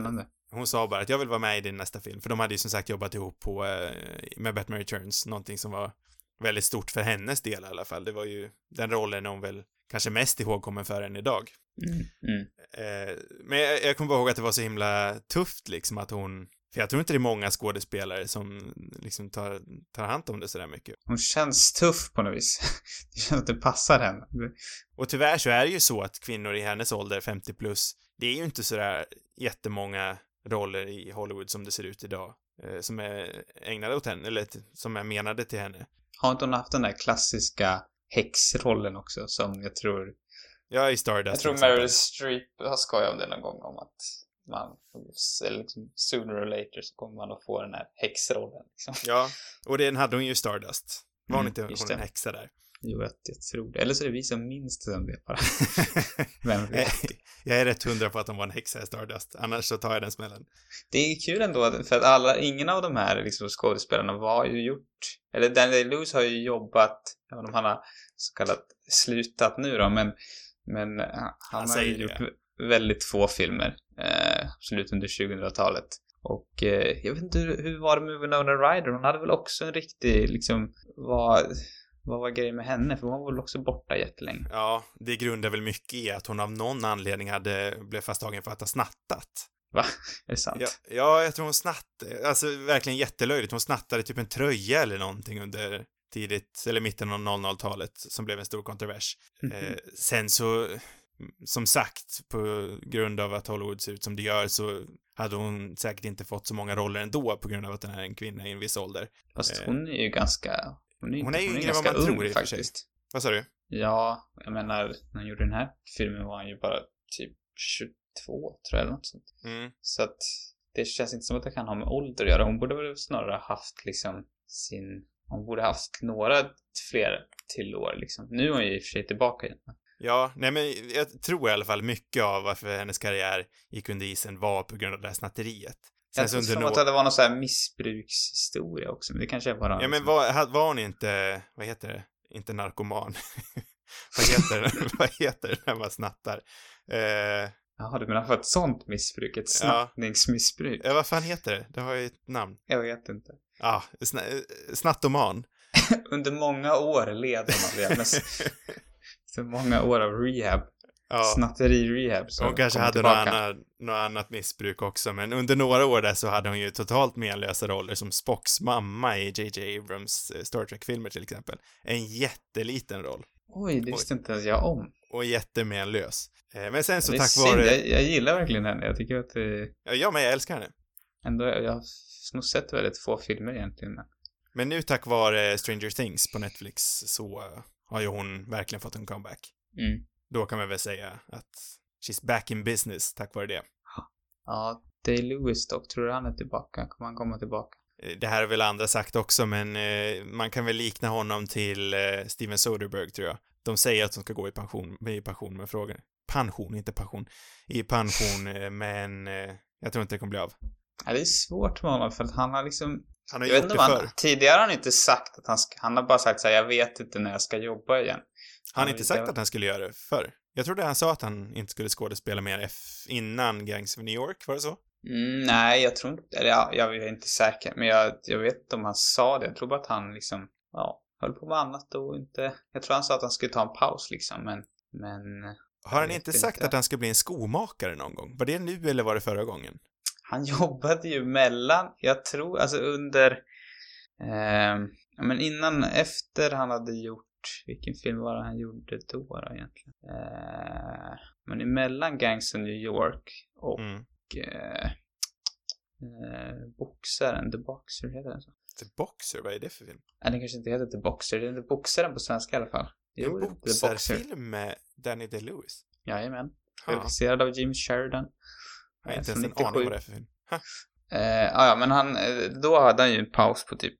hon sa bara att jag vill vara med i din nästa film, för de hade ju som sagt jobbat ihop på, eh, med Batman Returns, någonting som var väldigt stort för hennes del i alla fall. Det var ju den rollen hon väl kanske mest ihågkommen för än idag. Mm. Mm. Eh, men jag, jag kommer bara ihåg att det var så himla tufft liksom att hon, för jag tror inte det är många skådespelare som liksom tar, tar hand om det sådär mycket. Hon känns tuff på något vis. Det känns att det passar henne. Och tyvärr så är det ju så att kvinnor i hennes ålder, 50 plus, det är ju inte sådär jättemånga roller i Hollywood som det ser ut idag, eh, som är ägnade åt henne, eller som är menade till henne. Har inte hon haft den där klassiska häxrollen också som jag tror... Ja, i Stardust Jag tror. Meryl Streep har skojat om det någon gång om att man, liksom, sooner or later så kommer man att få den här häxrollen liksom. Ja, och den hade hon ju i Stardust. Var hon Mm, inte just hon en häxa där? Jo, jag, jag tror det. Eller så är det vi som minns som det bara. Vem vet? jag är rätt hundra på att hon var en häxa i Stardust, annars så tar jag den smällen. Det är kul ändå för att alla, ingen av de här liksom, skådespelarna var ju gjort, eller Daniel Lewis har ju jobbat, även om han har så kallat slutat nu då, men, men eh, han, Han har ju gjort vä- väldigt få filmer, eh, absolut under 2000-talet. Och eh, jag vet inte hur, hur var det med Winona Ryder? Hon hade väl också en riktig, liksom, vad, vad var grejen med henne? För hon var väl också borta jättelänge. Ja, det grundar väl mycket i att hon av någon anledning hade, blev fasttagen för att ha snattat. Va? Är det sant? Ja, ja, jag tror hon snattade, alltså verkligen jättelöjligt. Hon snattade typ en tröja eller någonting under tidigt, eller mitten av 00-talet som blev en stor kontrovers. Eh, sen så, som sagt, på grund av att Hollywood ser ut som det gör så hade hon säkert inte fått så många roller ändå på grund av att den är en kvinna i en viss ålder. Fast eh, hon är ju ganska... Hon är, hon är ju yngre än vad man ung tror i och för sig. faktiskt. Vad sa du? Ja, jag menar, när han gjorde den här filmen var han ju bara typ 22, tror jag, eller något sånt. Mm. Så att det känns inte som att det kan ha med ålder att göra. Hon borde väl snarare haft liksom sin... Hon borde haft några fler till år liksom. Nu är hon ju i och för sig tillbaka igen. Ja, nej men jag tror i alla fall mycket av varför hennes karriär gick under isen var på grund av det här snatteriet. Sen Jag tror som nå- att det var någon sån här missbrukshistoria också, men det kanske är bara... Ja men liksom- var, ha- var hon inte, vad heter det, inte narkoman? vad heter det, vad heter det när man snattar? Eh, Jaha, du menar för ett sånt missbruk? Ett Ja. snattningsmissbruk? ja, vad fan heter det? Det har ju ett namn. Jag vet inte. Ja, eh, snattoman. Under många år led det. med Så många år av rehab. ja, Snatteri-rehab. hon kanske hade något annat, något annat missbruk också, men under några år där så hade hon ju totalt menlösa roller som Spocks mamma i JJ Abrams eh, Star Trek-filmer till exempel. En jätteliten roll. Oj, det visste inte ens jag om. Och jättemenlös. Eh, Men sen så tack synd. vare... Jag, jag gillar verkligen henne. Jag tycker att det Ja, jag med, jag älskar henne. ändå, jag nog sett väldigt få filmer egentligen. Men nu tack vare Stranger Things på Netflix så eh, har ju hon verkligen fått en comeback. mm. Då kan man väl säga att she's back in business tack vare det. Ja, Day Lewis dock. Tror du han är tillbaka? Kommer han komma tillbaka? Eh, Det här har väl andra sagt också, men eh, man kan väl likna honom till eh, Steven Soderbergh, tror jag. De säger att de ska gå i pension, i pension med frågor. Pension, inte passion. I pension, eh, men eh, jag tror inte det kommer bli av. Ja, det är svårt med honom för att han har liksom... Han har Jag gjort vet det inte vad förr. Tidigare har han inte sagt att han ska... Han har bara sagt så här, jag vet inte när jag ska jobba igen. Han har inte det- sagt att han skulle göra det förr. Jag trodde han sa att han inte skulle skådespela mer F innan Gangs of New York, var det så? Mm, nej, jag tror inte... Eller ja, jag är inte säker. Men jag, jag vet inte om han sa det. Jag tror bara att han liksom... Ja, höll på med annat och inte... Jag tror han sa att han skulle ta en paus liksom, men... Men... Har han inte inte. sagt att han ska bli en skomakare någon gång? Var det nu eller var det förra gången? Han jobbade ju mellan, jag tror, alltså under, eh, men innan, efter han hade gjort, vilken film var det han gjorde då, då egentligen? Eh, men emellan Gangs of New York och Mm. eh, eh, Boxaren, The Boxer heter den så? The Boxer, vad är det för film? Nej, den kanske inte heter The Boxer, det är The Boxaren på svenska i alla fall. Det är Jo, en Boxer. boxarfilm med Danny DeLewis. Jajamän. Regisserad av Jim Sheridan. Jag har eh, inte ens en aning 97. vad det är för film. Eh, ja, men han, eh, då hade han ju en paus på typ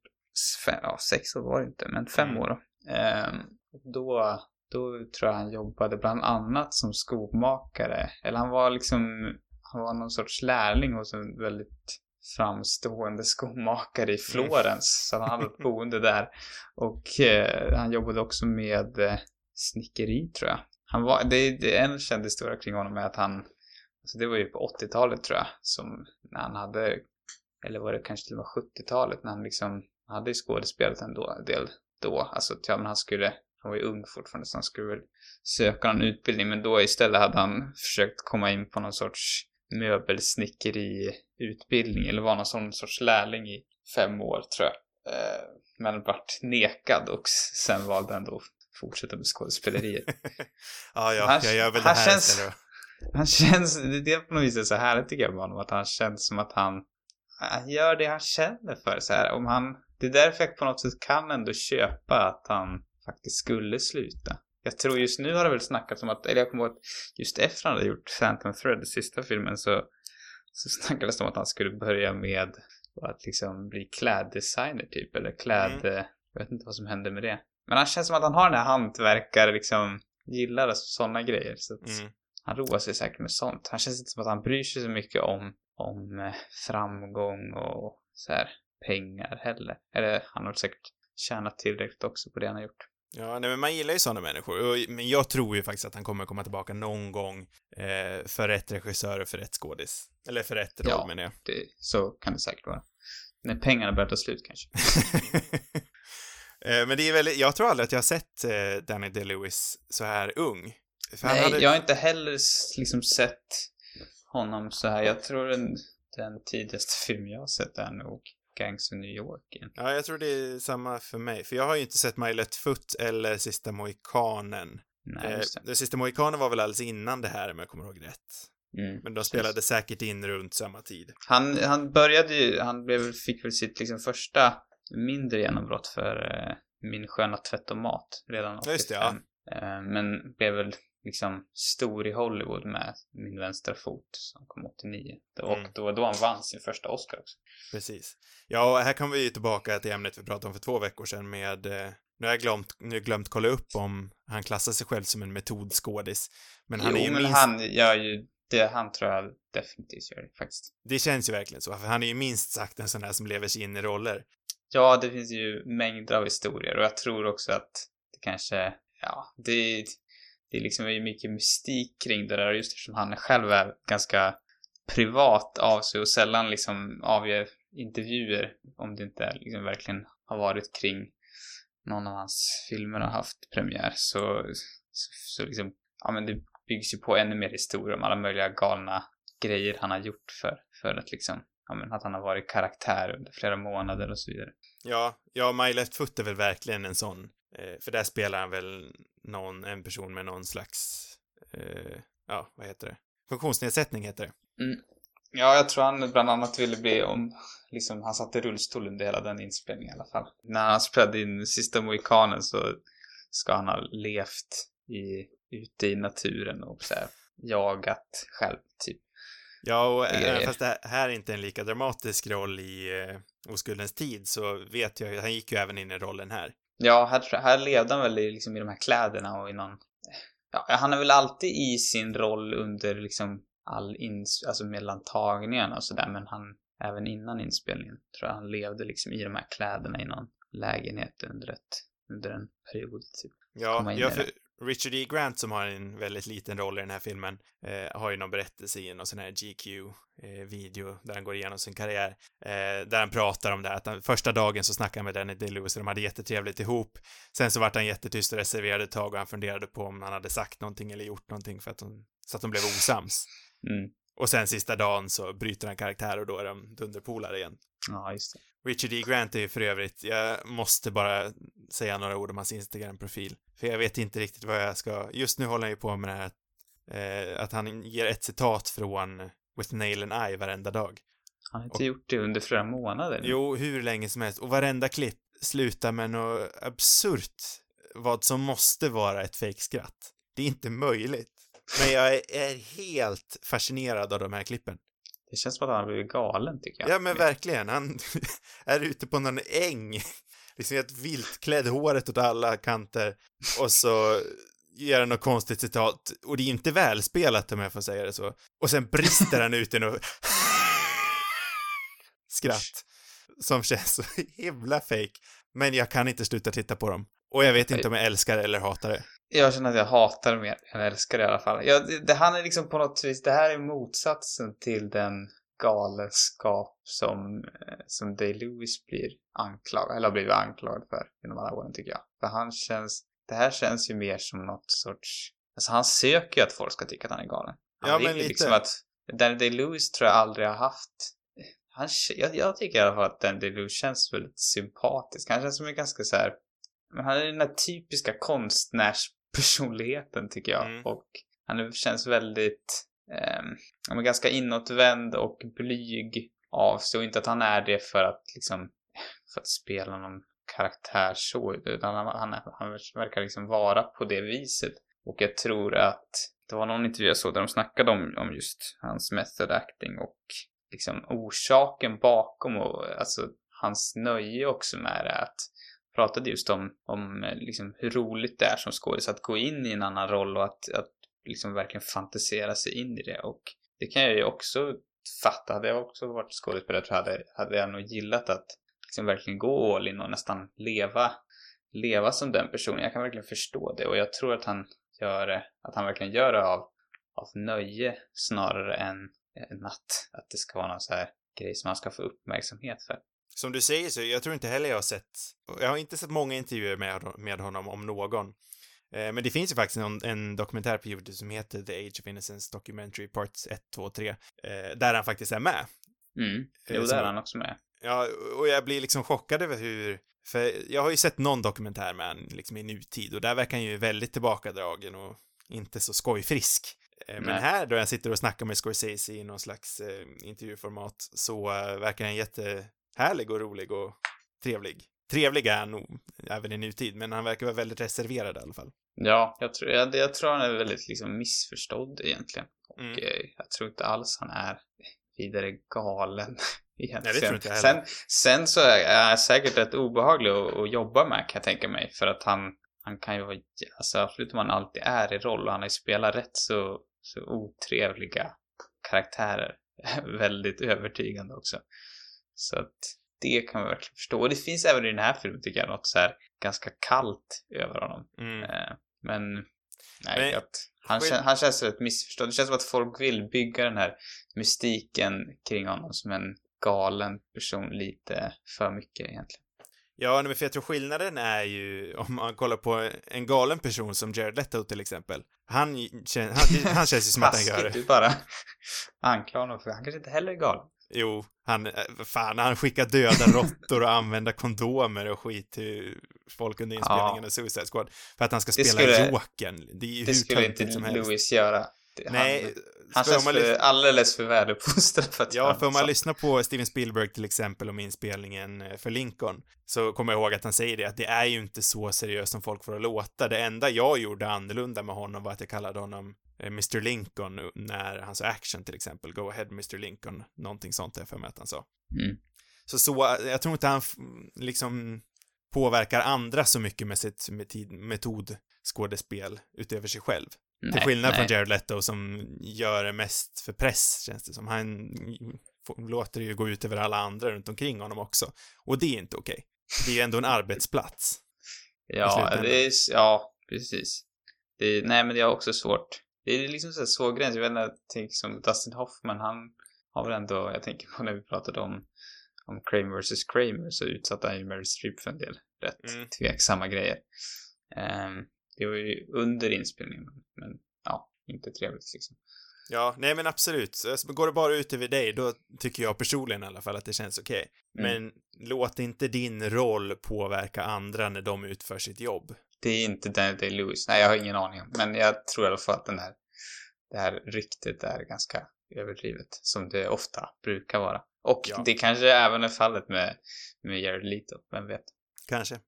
fem, ja, sex år var det inte, men fem Mm. år då. Och då, då tror jag han jobbade bland annat som skomakare. Eller han var liksom, han var någon sorts lärling hos en väldigt framstående skomakare i Florens. Mm. Så han hade ett boende där. Och eh, han jobbade också med eh, snickeri tror jag. Han var, det, det en känd historia kring honom är att han, alltså det var ju på 80-talet tror jag, som när han hade, eller var det kanske till och med 70-talet när han liksom hade skådespelat en del då. Alltså, ja, men han skulle, han var ju ung fortfarande så han skulle väl söka någon utbildning men då istället hade han försökt komma in på någon sorts möbelsnickeriutbildning eller var någon sån sorts lärling i fem år tror jag. Eh, men vart nekad och sen valde han då fortsätta med skådespeleriet. ja, ja, han, jag gör väl det här känns. Han känns, det är på något vis så härligt tycker jag med honom, att han känns som att han, han gör det han känner för. Så här. Om han, det är därför jag på något sätt kan ändå köpa att han faktiskt skulle sluta. Jag tror just nu har det väl snackats om att, eller jag kommer ihåg att just efter han hade gjort Phantom Thread, sista filmen, så, så snackades det om att han skulle börja med att liksom bli kläddesigner typ, eller kläd... Mm. Jag vet inte vad som hände med det. Men han känns som att han har den här hantverkare liksom, gillar sådana grejer. Så att mm. Han roar sig säkert med sånt. Han känns inte som att han bryr sig så mycket om, om eh, framgång och så här pengar heller. Eller han har säkert tjänat tillräckligt också på det han har gjort. Ja, nej, men man gillar ju sådana människor. Men jag tror ju faktiskt att han kommer komma tillbaka någon gång eh, för rätt regissör och för rätt skådis. Eller för rätt roll ja, menar jag. Det, så kan det säkert vara. När pengarna börjar ta slut kanske. Eh, men det är väldigt, jag tror aldrig att jag har sett eh, Danny DeLewis så här ung. Nej, hade... jag har inte heller liksom sett honom så här. Jag tror den, den tidigaste film jag har sett är nog Gangs of New York. Ja, jag tror det är samma för mig. För jag har ju inte sett My Let Foot eller Sista Mohikanen. Nej, eh, det. Sista Mohikanen var väl alldeles innan det här om jag kommer ihåg rätt. Mm, men de spelade precis. säkert in runt samma tid. Han, han började ju, han blev, fick väl sitt liksom första mindre genombrott för eh, Min sköna tvätt och mat redan 85. Just det, ja. Eh, men blev väl liksom stor i Hollywood med Min vänstra fot som kom 89. Och mm. då, då han vann sin första Oscar också. Precis. Ja, och här kommer vi tillbaka till ämnet vi pratade om för två veckor sedan med eh, nu har jag glömt, nu glömt kolla upp om han klassar sig själv som en metodskådis. Men han jo, är ju men minst... han gör ju det, han tror jag definitivt gör det faktiskt. Det känns ju verkligen så, för han är ju minst sagt en sån här som lever sig in i roller. Ja, det finns ju mängder av historier och jag tror också att det kanske, ja, det, det liksom är liksom mycket mystik kring det där just eftersom han själv är ganska privat av sig och sällan liksom avger intervjuer om det inte liksom verkligen har varit kring någon av hans filmer har haft premiär så, så, så liksom, ja men det byggs ju på ännu mer historia om alla möjliga galna grejer han har gjort för, för att liksom ja, men att han har varit karaktär under flera månader och så vidare. Ja, ja, My Left Foot är väl verkligen en sån, eh, för där spelar han väl någon, en person med någon slags, eh, ja, vad heter det? Funktionsnedsättning heter det. Mm. Ja, jag tror han bland annat ville bli om, liksom, han satt i rullstol under hela den inspelningen i alla fall. När han spelade in Sista Mohikanen så ska han ha levt i, ute i naturen och så här, jagat själv, typ. Ja, och även fast det här är inte en lika dramatisk roll i eh, Oskuldens tid så vet jag ju, han gick ju även in i rollen här. Ja, här, här levde han väl i, liksom, i de här kläderna och i någon... Ja, han är väl alltid i sin roll under liksom all ins... Alltså mellan tagningarna och sådär, men han... Även innan inspelningen tror jag han levde liksom i de här kläderna i någon lägenhet under ett... Under en period, typ. Ja, ja för, Richard E. Grant som har en väldigt liten roll i den här filmen eh, har ju någon berättelse i någon sån här GQ-video eh, där han går igenom sin karriär. Eh, där han pratar om det här att han, första dagen så snackade han med Danny DeLewis och de hade jättetrevligt ihop. Sen så vart han jättetyst och reserverad ett tag och han funderade på om han hade sagt någonting eller gjort någonting för att de, så att de blev osams. Mm. Och sen sista dagen så bryter han karaktär och då är de dunderpolare igen. Ja, just det. Richard E. Grant är ju för övrigt, jag måste bara säga några ord om hans Instagram-profil. För jag vet inte riktigt vad jag ska, just nu håller han ju på med det här eh, att han ger ett citat från With Nail and I varenda dag. Han har inte och, gjort det under flera månader nu. Jo, hur länge som helst. Och varenda klipp slutar med något absurt, vad som måste vara ett fejkskratt. Det är inte möjligt. Men jag är helt fascinerad av de här klippen. Det känns som att han har blivit galen tycker jag. Ja men verkligen. Han är ute på någon äng. Liksom helt viltklädd, håret åt alla kanter. Och så ger han något konstigt citat. Och det är inte välspelat om jag får säga det så. Och sen brister han ut i något skratt som känns så himla fake. Men jag kan inte sluta titta på dem. Och jag vet inte om jag älskar eller hatar det. Jag känner att jag hatar det mer än älskar det i alla fall. Jag, det, det, han är liksom på något vis, det här är motsatsen till den galenskap som, eh, som Day-Lewis blir anklagad, eller har blivit anklagad för genom alla åren tycker jag. För han känns, det här känns ju mer som något sorts, alltså han söker ju att folk ska tycka att han är galen. Han Ja, vill men lite. liksom att, Danny Day-Lewis tror jag aldrig har haft han, jag, jag tycker i alla fall att Danny Day-Lewis känns väldigt sympatisk. Han känns som en ganska så här, men han är den där typiska konstnärspersonligheten tycker jag. Mm. Och han känns väldigt, men ganska inåtvänd och blyg av sig. Och inte att han är det för att liksom, för att spela någon karaktär så, utan han, han, han verkar liksom vara på det viset. Och jag tror att det var någon intervju jag såg där de snackade om, om just hans method acting och liksom orsaken bakom och alltså hans nöje också med det. Att pratade just om, om eh, liksom hur roligt det är som skådis att gå in i en annan roll och att, att liksom verkligen fantisera sig in i det. Och det kan jag ju också fatta. Hade jag också varit skådespelare tror jag hade, hade jag nog gillat att liksom verkligen gå all in och nästan leva, leva som den personen. Jag kan verkligen förstå det och jag tror att han gör det, att han verkligen gör det av, av nöje snarare än, än att, att det ska vara någon så här grej som han ska få uppmärksamhet för. Som du säger så, jag tror inte heller jag har sett, jag har inte sett många intervjuer med, med honom om någon. Eh, Men det finns ju faktiskt en, en dokumentär på YouTube som heter The Age of Innocence Documentary Parts 1, 2 och 3, eh, där han faktiskt är med. Mm. Jo, Eh, där är han också med. Ja, och jag blir liksom chockad över hur, för jag har ju sett någon dokumentär med han liksom i nutid och där verkar han ju väldigt tillbakadragen och inte så skojfrisk. Eh, Men Nej. här då jag sitter och snackar med Scorsese i någon slags eh, intervjuformat så eh, verkar han jättehärlig och rolig och trevlig. Trevlig är han nog även i nutid, men han verkar vara väldigt reserverad i alla fall. Ja, jag tror, jag, jag tror han är väldigt liksom missförstådd egentligen. Och Mm. eh, jag tror inte alls han är vidare galen egentligen. Nej, det tror inte jag sen, sen så är han säkert rätt obehaglig att, att jobba med kan jag tänka mig. För att han, han kan ju vara, alltså absolut om han alltid är i roll och han har ju spelat rätt så, så otrevliga karaktärer. väldigt övertygande också. Så att det kan man verkligen förstå. Och det finns även i den här filmen tycker jag något så här ganska kallt över honom. Mm. Eh, Men nej, Men- att han, kän, han känns rätt missförstådd. Det känns som att folk vill bygga den här mystiken kring honom som en galen person lite för mycket egentligen. Ja, men för jag tror skillnaden är ju, om man kollar på en galen person som Jared Leto till exempel. Han, kän- han, han känns ju som att han gör det. du bara anklagar honom för han kanske inte heller är galen. Jo, han, eh, fan, han skickar döda råttor och använder kondomer och skit till folk under inspelningen Ja. av Suicide Squad. För att han ska spela Jokern. Det är ju Det hur skulle inte som helst. Lewis göra. Det- Nej, han, känns för, alldeles för väluppfostrad för att Ja, för om man lyssnar på Steven Spielberg till exempel om inspelningen eh, för Lincoln, så kommer jag ihåg att han säger det, att det är ju inte så seriöst som folk får att låta. Det enda jag gjorde annorlunda med honom var att jag kallade honom eh, Mr Lincoln när han sa action till exempel, Go ahead Mr Lincoln, någonting sånt jag för mig att han sa. Mm. Så så, jag tror inte han liksom påverkar andra så mycket med sitt metod, metodskådespel utöver sig själv. Till Nej, skillnad nej. från Jared Leto som gör det mest för press, känns det som. Han låter det ju gå ut över alla andra runt omkring honom också. Och det är inte okej. Det är ju ändå en arbetsplats. Ja, det är, ja, precis. Det är, nej, men det är också svårt. Det är liksom så här svår gräns. Jag vet inte, jag tänker som Dustin Hoffman, han har väl ändå, jag tänker på när vi pratade om, om Kramer vs. Kramer, så utsatte han ju Meryl Streep för en del rätt Mm. tveksamma grejer. Ehm, det var ju under inspelningen, men ja, inte trevligt liksom. Ja, nej men absolut. Så Går det bara ut över dig, då tycker jag personligen i alla fall att det känns okej. Mm. Men låt inte din roll påverka andra när de utför sitt jobb. Det är inte Daniel Day-Lewis. Nej, jag har ingen aning. Men jag tror i alla fall att den här, det här ryktet är ganska överdrivet. Som det ofta brukar vara. Och Ja. det kanske även är fallet med, med Jared Leto. Vem vet? Kanske.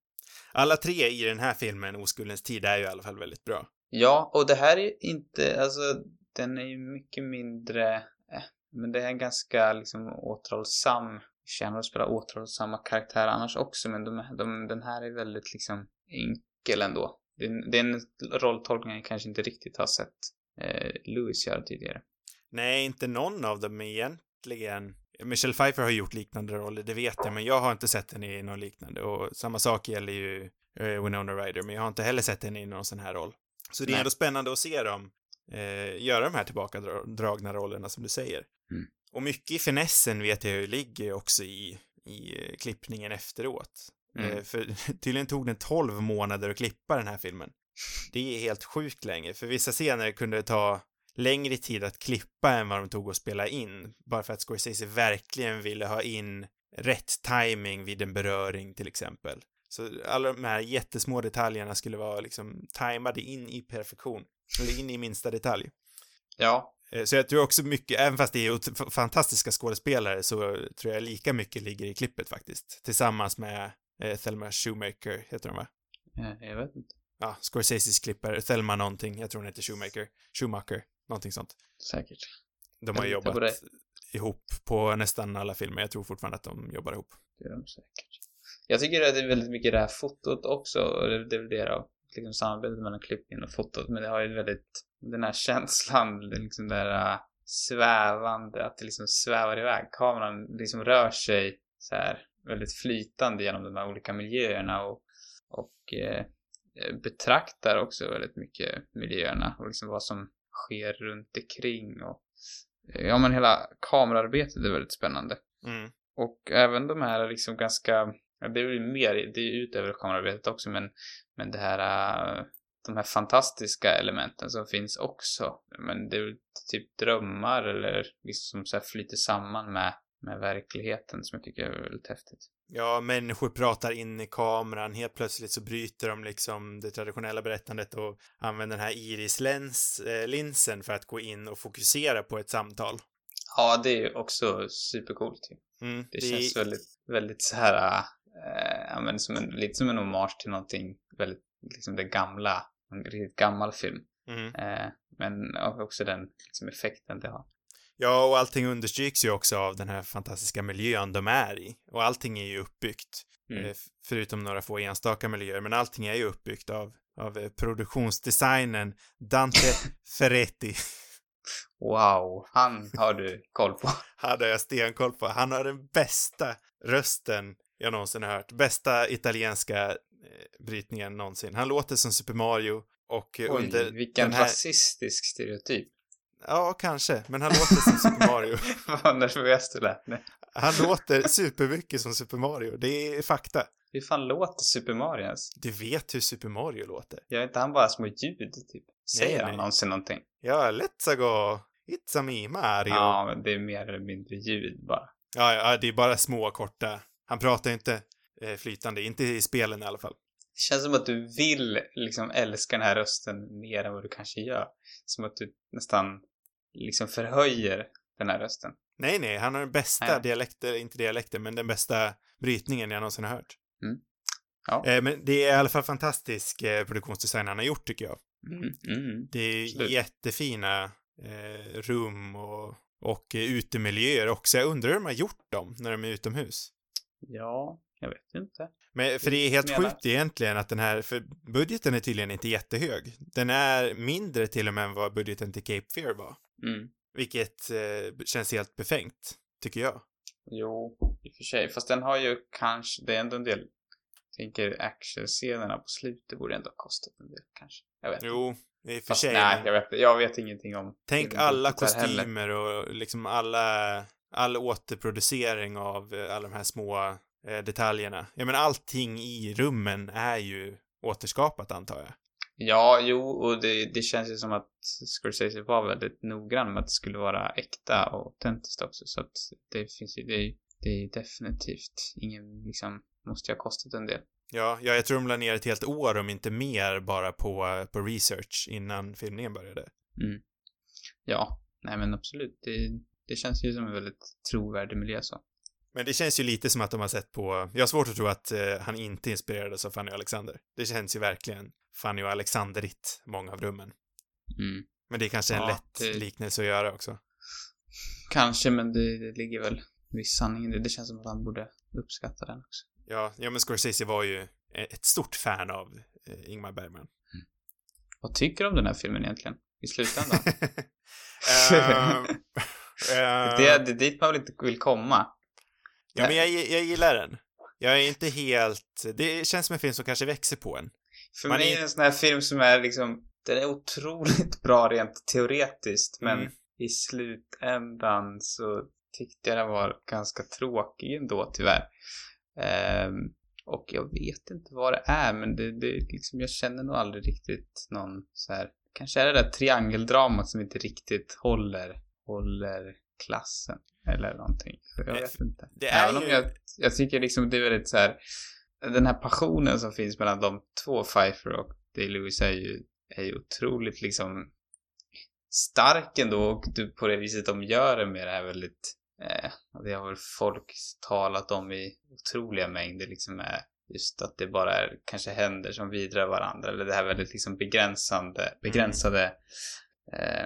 Alla tre i den här filmen, Oskuldens tid, är ju i alla fall väldigt bra. Ja, och det här är inte, alltså den är ju mycket mindre, eh, men det är en ganska liksom återhållsam, känner att spela återhållsamma karaktärer annars också, men de, de, den här är väldigt liksom enkel ändå. Det det är en rolltolkning jag kanske inte riktigt har sett eh, Lewis göra tidigare. Nej, inte någon av dem egentligen. Michelle Pfeiffer har gjort liknande roller, det vet jag, men jag har inte sett henne i någon liknande och samma sak gäller ju eh, Winona Ryder, men jag har inte heller sett henne i någon sån här roll. Så det är Nej. ändå spännande att se dem eh, göra de här tillbakadragna rollerna som du säger. Mm. Och mycket i finessen vet jag ju ligger också i, i eh, klippningen efteråt. Mm. Eh, för tydligen tog den 12 månader att klippa den här filmen. Det är helt sjukt länge, för vissa scener kunde det ta längre tid att klippa än vad de tog att spela in, bara för att Scorsese verkligen ville ha in rätt timing vid en beröring till exempel. Så alla de här jättesmå detaljerna skulle vara liksom tajmade in i perfektion, eller in i minsta detalj. Ja, Eh, Så jag tror också mycket, även fast det är fantastiska skådespelare, så tror jag lika mycket ligger i klippet faktiskt. Tillsammans med eh, Thelma Shoemaker, heter hon va? eh, jag vet inte. Ja, Scorseses klippare, Thelma någonting, jag tror hon heter Shoemaker, Schumacher, någonting sånt. Säkert. De har jobbat på ihop på nästan alla filmer, jag tror fortfarande att de jobbar ihop. Det gör de säkert. Jag tycker att det är väldigt mycket det här fotot också. och Det det är väl det då. Liksom samarbetet mellan klippningen och fotot. Men det har ju väldigt, den här känslan, liksom där äh, svävande, att det liksom svävar iväg. Kameran liksom rör sig så här väldigt flytande genom de här olika miljöerna och, och eh, betraktar också väldigt mycket miljöerna och liksom vad som sker runt omkring och ja men hela kamerarbetet är väldigt spännande. Mm. Och även de här liksom ganska, ja, det är ju mer, det är utöver kamerarbetet också, men, men det här, äh, de här fantastiska elementen som finns också. Men det är väl typ drömmar eller liksom som så här flyter samman med, med verkligheten som jag tycker är väldigt häftigt. Ja, människor pratar in i kameran, helt plötsligt så bryter de liksom det traditionella berättandet och använder den här iris-linsen för att gå in och fokusera på ett samtal. Ja, det är också supercoolt. Mm, Det känns väldigt, väldigt så här, ja men som en, lite som en hommage till någonting väldigt, liksom det gamla, en riktigt gammal film. Mm. Eh, men också den liksom, effekten det har. Ja, och allting understryks ju också av den här fantastiska miljön de är i. Och allting är ju uppbyggt. Mm. Eh, Förutom några få enstaka miljöer, men allting är ju uppbyggt av, av eh, produktionsdesignen Dante Ferretti. Wow, han har du koll på. hade jag stenkoll på. Han har den bästa rösten jag någonsin har hört. Bästa italienska eh, brytningen någonsin. Han låter som Super Mario och Oj, under vilken här... rasistisk stereotyp. Ja, kanske. Men han låter som Super Mario. Vad nervös du lät nu. Han låter supermycket som Super Mario. Det är fakta. Hur fan låter Super Mario ens? Du vet hur Super Mario låter. Gör inte han bara små ljud, typ? Säger Nej, han nej. någonsin någonting? Ja, let's go. It's a me, Mario. Ja. Men det är mer eller mindre ljud bara. ja, ja, det är bara små, korta. Han pratar ju inte eh, flytande. Inte i spelen i alla fall. Det känns som att du vill liksom älska den här rösten mer än vad du kanske gör. Som att du nästan liksom förhöjer den här rösten. Nej, nej, han har den bästa Nej. dialekter, inte dialekter, men den bästa brytningen jag någonsin har hört. Mm. Ja. Eh, men det är i alla fall fantastisk eh, produktionsdesign han har gjort, tycker jag. Mm, mm. Det är Absolut. jättefina eh, rum och, och eh, utemiljöer också. Jag undrar hur de har gjort dem när de är utomhus. Ja, jag vet inte. Men, för det är helt sjukt egentligen att den här, för budgeten är tydligen inte jättehög. Den är mindre till och med än vad budgeten till Cape Fear var. Mm. Vilket eh, känns helt befängt, tycker jag. Jo, i och för sig. Fast den har ju kanske, det är ändå en del, jag tänker actionscenerna på slutet borde ändå ha kostat en del kanske. Jag vet. Jo, i och för Fast sig. nej, men- jag vet, jag vet ingenting om Tänk alla kostymer och liksom alla, all återproducering av eh, alla de här små eh, detaljerna. Jag menar, allting i rummen är ju återskapat, antar jag. Ja, jo, och det, det känns ju som att Scorsese var väldigt noggrann med att det skulle vara äkta och autentiskt också. Så att det finns ju, det, det är definitivt ingen, liksom, måste ju ha kostat en del. Ja, ja, jag tror de la ner ett helt år, om inte mer, bara på, på research innan filmningen började. Mm. Ja, nej men absolut. Det, det känns ju som en väldigt trovärdig miljö så. Men det känns ju lite som att de har sett på, jag har svårt att tro att eh, han inte inspirerades av Fanny och Alexander. Det känns ju verkligen Fanny och Alexanderigt, många av rummen. Mm. Men det är kanske en Ja, lätt det- liknelse att göra också. Kanske, men det, det ligger väl viss sanning i det. Det känns som att han borde uppskatta den också. Ja, ja men Scorsese var ju ett stort fan av eh, Ingmar Bergman. Vad tycker du om den här filmen egentligen? I slutändan? Ehm, Eh, Det är det är dit man väl inte vill komma. Ja, men jag, jag gillar den. Jag är inte helt... Det känns som en film som kanske växer på en. För Man mig är- det en sån här film som är liksom, den är otroligt bra rent teoretiskt, men Mm. i slutändan så tyckte jag den var ganska tråkig ändå, tyvärr. Ehm, och jag vet inte vad det är, men det, det liksom, jag känner nog aldrig riktigt någon så här, kanske är det där triangeldramat som inte riktigt håller, håller klassen, eller någonting. Jag vet inte. det är Även om ju- jag, jag tycker liksom det är väldigt så här, den här passionen som finns mellan de två, Pfeiffer och Day-Lewis, är ju, är ju otroligt liksom stark ändå och du, på det viset de gör det med det här väldigt, eh, det har väl folk talat om i otroliga mängder liksom är just att det bara är kanske händer som vidrar varandra eller det här väldigt liksom begränsande, begränsade, eh,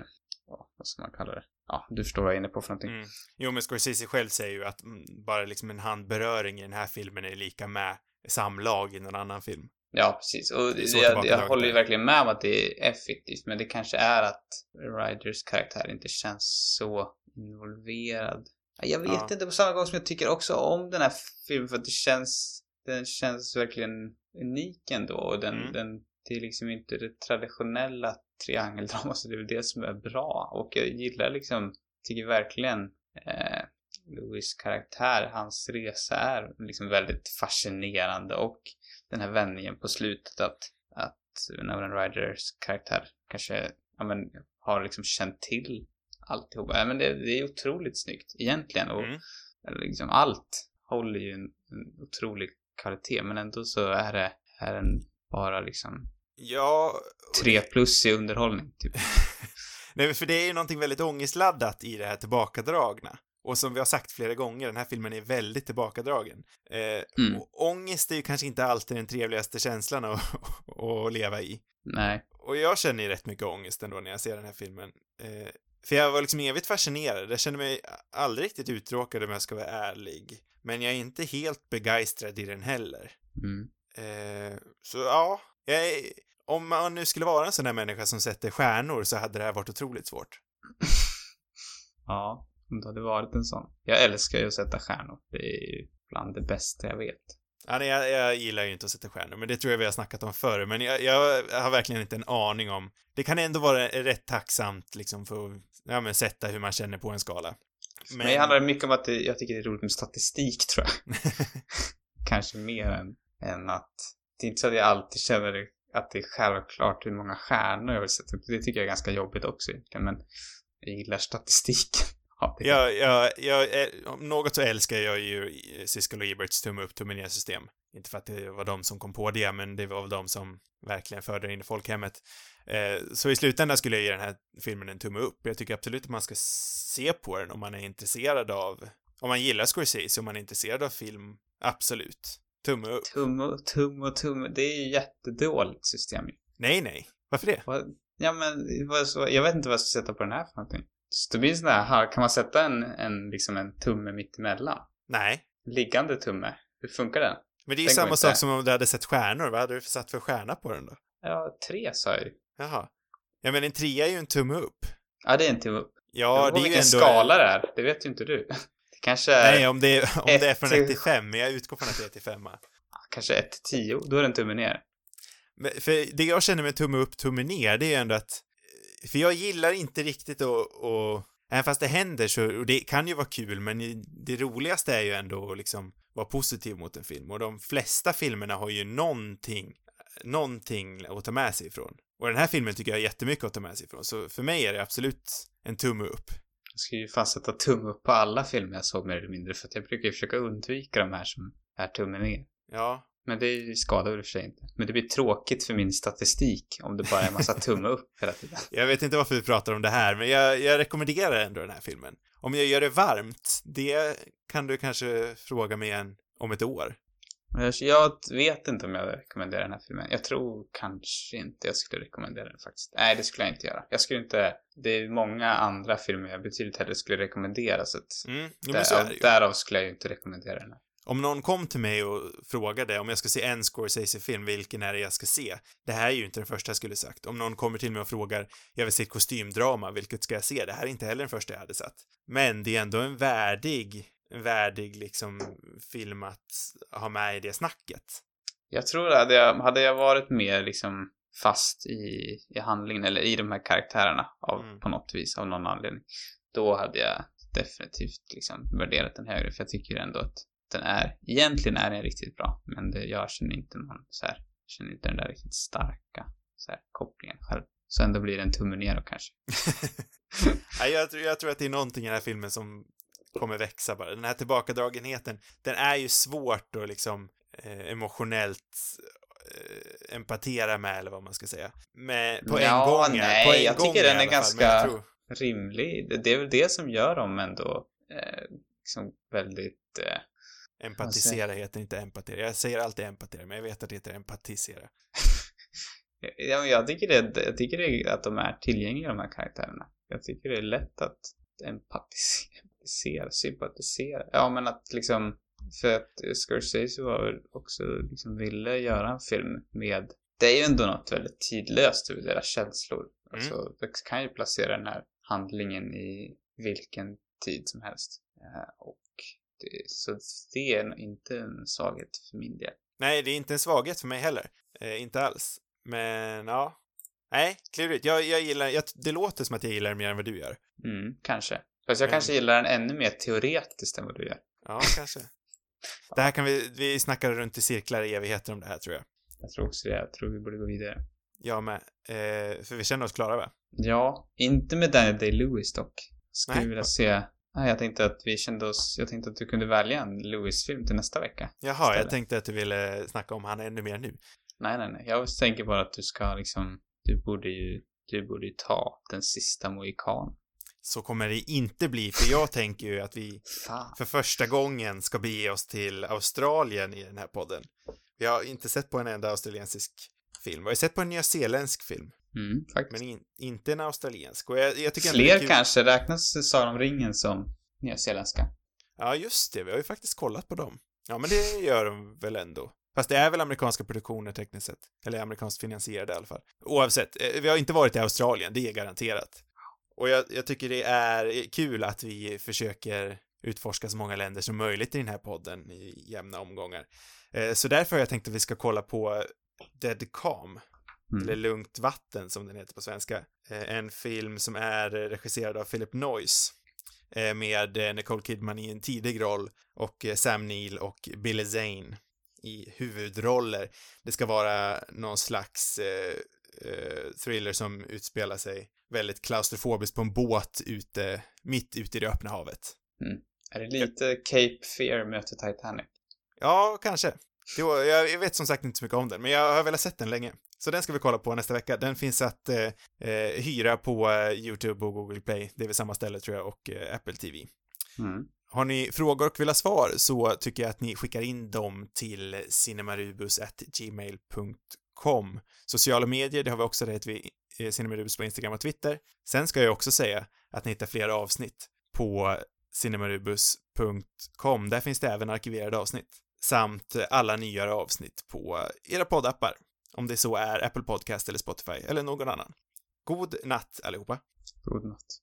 vad ska man kalla det? Ja, du förstår vad jag är inne på för någonting. Mm. Jo, men Scorsese själv säger ju att mm, bara liksom en handberöring i den här filmen är lika med samlag i någon annan film. Ja, precis. Och jag, jag håller ju verkligen med om att det är effektivt, men det kanske är att Ryders karaktär inte känns så involverad. Ja, Jag vet Ja. inte på samma gång som jag tycker också om den här filmen för att det känns, den känns verkligen unik ändå och den, Mm. den, det är liksom inte det traditionella triangeldrama så det är väl det som är bra och jag gillar liksom, tycker verkligen eh, Louis karaktär, hans resa är liksom väldigt fascinerande och den här vändningen på slutet att, att Winona Ryders karaktär kanske, ja men, har liksom känt till alltihopa. Ja, men det, det är otroligt snyggt egentligen och Mm. liksom allt håller ju en, en otrolig kvalitet men ändå så är det, är den bara liksom Ja, tre plus i underhållning typ. Nej, för det är ju någonting väldigt ångestladdat i det här tillbakadragna. Och som vi har sagt flera gånger, den här filmen är väldigt tillbakadragen. Eh, Mm. och ångest är ju kanske inte alltid den trevligaste känslan att, att leva i. Nej. Och jag känner ju rätt mycket ångest ändå när jag ser den här filmen. Eh, för jag var liksom evigt fascinerad. Jag känner mig aldrig riktigt uttråkad om jag ska vara ärlig. Men jag är inte helt begeistrad i den heller. Mm. Eh, så ja, jag om man nu skulle vara en sån här människa som sätter stjärnor så hade det här varit otroligt svårt. Ja, om det hade varit en sån. Jag älskar ju att sätta stjärnor. Det är ju bland det bästa jag vet. Ja, nej, jag, jag gillar ju inte att sätta stjärnor, men det tror jag vi har snackat om förr. Men jag, jag har verkligen inte en aning om... Det kan ändå vara rätt tacksamt liksom för att ja, men sätta hur man känner på en skala. Men det handlar mycket om att det, jag tycker det är roligt med statistik tror jag. Kanske mer än, än att... Det är inte så att jag alltid känner att det är självklart hur många stjärnor jag vill sätta upp. Det tycker jag är ganska jobbigt också egentligen, men jag gillar statistiken. Ja, jag, jag, jag, om något så älskar jag ju Siskel och Eberts tumme upp, tumme ner system. Inte för att det var de som kom på det, men det var väl de som verkligen förde det in i folkhemmet. Eh, så i slutändan skulle jag ge den här filmen en tumme upp. Jag tycker absolut att man ska se på den om man är intresserad av, om man gillar Scorsese, om man är intresserad av film, absolut. Tumme upp. Tumme och tumme och tumme. Det är ju jättedåligt system. Nej, nej. Varför det? Ja men, jag vet inte vad jag ska sätta på den här för någonting. Så det blir sån där, här, kan man sätta en, en, liksom en tumme mitt emellan? Nej. Liggande tumme. Hur funkar den? Men det är ju Den samma sak som om du hade sett stjärnor. Vad hade du satt för stjärna på den då? Ja, tre sa jag ju. Jaha. Ja, men en trea är ju en tumme upp. Ja, det är en tumme upp. Ja, det är ju ändå... skala det är. Det vet ju inte du. Kanske är, Nej, om det är, om det är från Ett 1 till- till 5, men jag utgår från att det är till 5. kanske 1 till 10. Då är det en tumme ner. Men för det jag känner med tumme upp, tumme ner, det är ändå att... För jag gillar inte riktigt att... att även fast det händer så, och det kan ju vara kul, men det roligaste är ju ändå att liksom vara positiv mot en film. Och de flesta filmerna har ju någonting, någonting att ta med sig ifrån. Och den här filmen tycker jag har jättemycket att ta med sig ifrån, så för mig är det absolut en tumme upp. Jag ska ju fan sätta tumme upp på alla filmer jag såg mer eller mindre. För att jag brukar ju försöka undvika de här som är tumme ner. Ja, Men det skadar väl i och för sig inte. Men det blir tråkigt för min statistik om det bara är en massa tumme upp hela tiden. Jag vet inte varför vi pratar om det här, men jag, jag rekommenderar ändå den här filmen. Om jag gör det varmt, det kan du kanske fråga mig igen om ett år. Jag, vet inte om jag rekommenderar den här filmen. Jag tror kanske inte jag skulle rekommendera den faktiskt. Nej, det skulle jag inte göra. Jag skulle inte... Det är många andra filmer jag betydligt hellre skulle rekommendera så att... Mm, men så är Därav, skulle jag ju inte rekommendera den här. Om någon kom till mig och frågade om jag ska se en Scorsese-film, vilken är det jag ska se? Det här är ju inte den första jag skulle sagt. Om någon kommer till mig och frågar, jag vill se ett kostymdrama, vilket ska jag se? Det här är inte heller den första jag hade satt. Men det är ändå en värdig, värdig liksom film att ha med i det snacket. Jag tror att hade jag, hade jag varit mer liksom fast i, i handlingen eller i de här karaktärerna av, Mm. på något vis av någon anledning. Då hade jag definitivt liksom värderat den högre för jag tycker ändå att den är, egentligen är den riktigt bra men det, jag känner inte någon så här, känner inte den där riktigt starka så här, kopplingen själv. Så ändå blir det en tumme ner då kanske. Nej, jag, tror- jag tror att det är någonting i den här filmen som kommer växa bara. Den här tillbakadragenheten, den är ju svårt att liksom eh, emotionellt eh, empatera med, eller vad man ska säga. Men på en Ja, gång, nej, på en jag gång tycker den är fall, ganska- tror- Rimlig. Det, det är väl det som gör dem ändå eh, liksom väldigt eh, Empatisera heter inte empatera. Jag säger alltid empatera, men jag vet att det heter empatisera. Ja, men jag tycker, det, jag tycker det, att de är tillgängliga de här karaktärerna. Jag tycker det är lätt att empatisera, sympatisera. Ja, men att liksom, för att Scorsese var också liksom ville göra en film med, det är ju ändå något väldigt tidlöst över deras känslor. Alltså, det kan ju placera den här handlingen i vilken tid som helst. Eh, och det, så det är inte en svaghet för min del. Nej, det är inte en svaghet för mig heller. Eh, inte alls. Men, ja. Nej, klurigt. Jag, jag gillar, jag, det låter som att jag gillar det mer än vad du gör. Mm, kanske. Fast jag Men- kanske gillar den ännu mer teoretiskt än vad du gör. Ja, kanske. Det här kan vi, vi snackar runt i cirklar i evigheter om det här tror jag. Jag tror också det. Jag tror vi borde gå vidare. Jag med. Eh, för vi känner oss klara va? Ja, inte med Daniel Day-Lewis dock. Skulle Nej. vilja se... Nej, jag tänkte att vi kände oss... Jag tänkte att du kunde välja en Lewis-film till nästa vecka. Jaha, jag Istället. tänkte att du ville snacka om han ännu mer nu. Nej, nej, nej. Jag tänker bara att du ska liksom... Du borde ju... Du borde ju ta den sista mohikan. Så kommer det inte bli, för jag tänker ju att vi Fan. för första gången ska bege oss till Australien i den här podden. Vi har inte sett på en enda australiensisk film. Vi har sett på en nyzeeländsk film, Mm, men in, inte en australiensk. Och jag, jag tycker Fler kanske. Räknas Sagan om ringen som nyzeeländska? Ja, just det. Vi har ju faktiskt kollat på dem. Ja, men det gör de väl ändå. Fast det är väl amerikanska produktioner tekniskt sett. Eller amerikanskt finansierade i alla fall. Oavsett, eh, vi har inte varit i Australien, det är garanterat. Och jag, jag tycker det är kul att vi försöker utforska så många länder som möjligt i den här podden i jämna omgångar. Eh, Så därför har jag tänkt att vi ska kolla på Dead Calm, Mm. eller Lugnt vatten som den heter på svenska. Eh, En film som är regisserad av Philip Noyce eh, med Nicole Kidman i en tidig roll och Sam Neill och Billy Zane i huvudroller. Det ska vara någon slags thriller som utspelar sig väldigt klaustrofobiskt på en båt ute, mitt ute i det öppna havet. Är det lite Cape Fear möter Titanic? Ja, kanske. Var, jag, vet som sagt inte så mycket om den, men jag har velat sett den länge. Så den ska vi kolla på nästa vecka. Den finns att eh, eh, hyra på eh, YouTube och Google Play. Det är väl samma ställe tror jag, och eh, Apple TV. Mm. Har ni frågor och vill ha svar så tycker jag att ni skickar in dem till cinemarubus.gmail.com. Sociala medier, det har vi också, heter vi Eh, Cinemarubus på Instagram och Twitter. Sen ska jag också säga att ni hittar fler avsnitt på cinemarubus.com. Där finns det även arkiverade avsnitt. Samt alla nyare avsnitt på era poddappar. Om det så är Apple Podcast eller Spotify eller någon annan. God natt allihopa. God natt.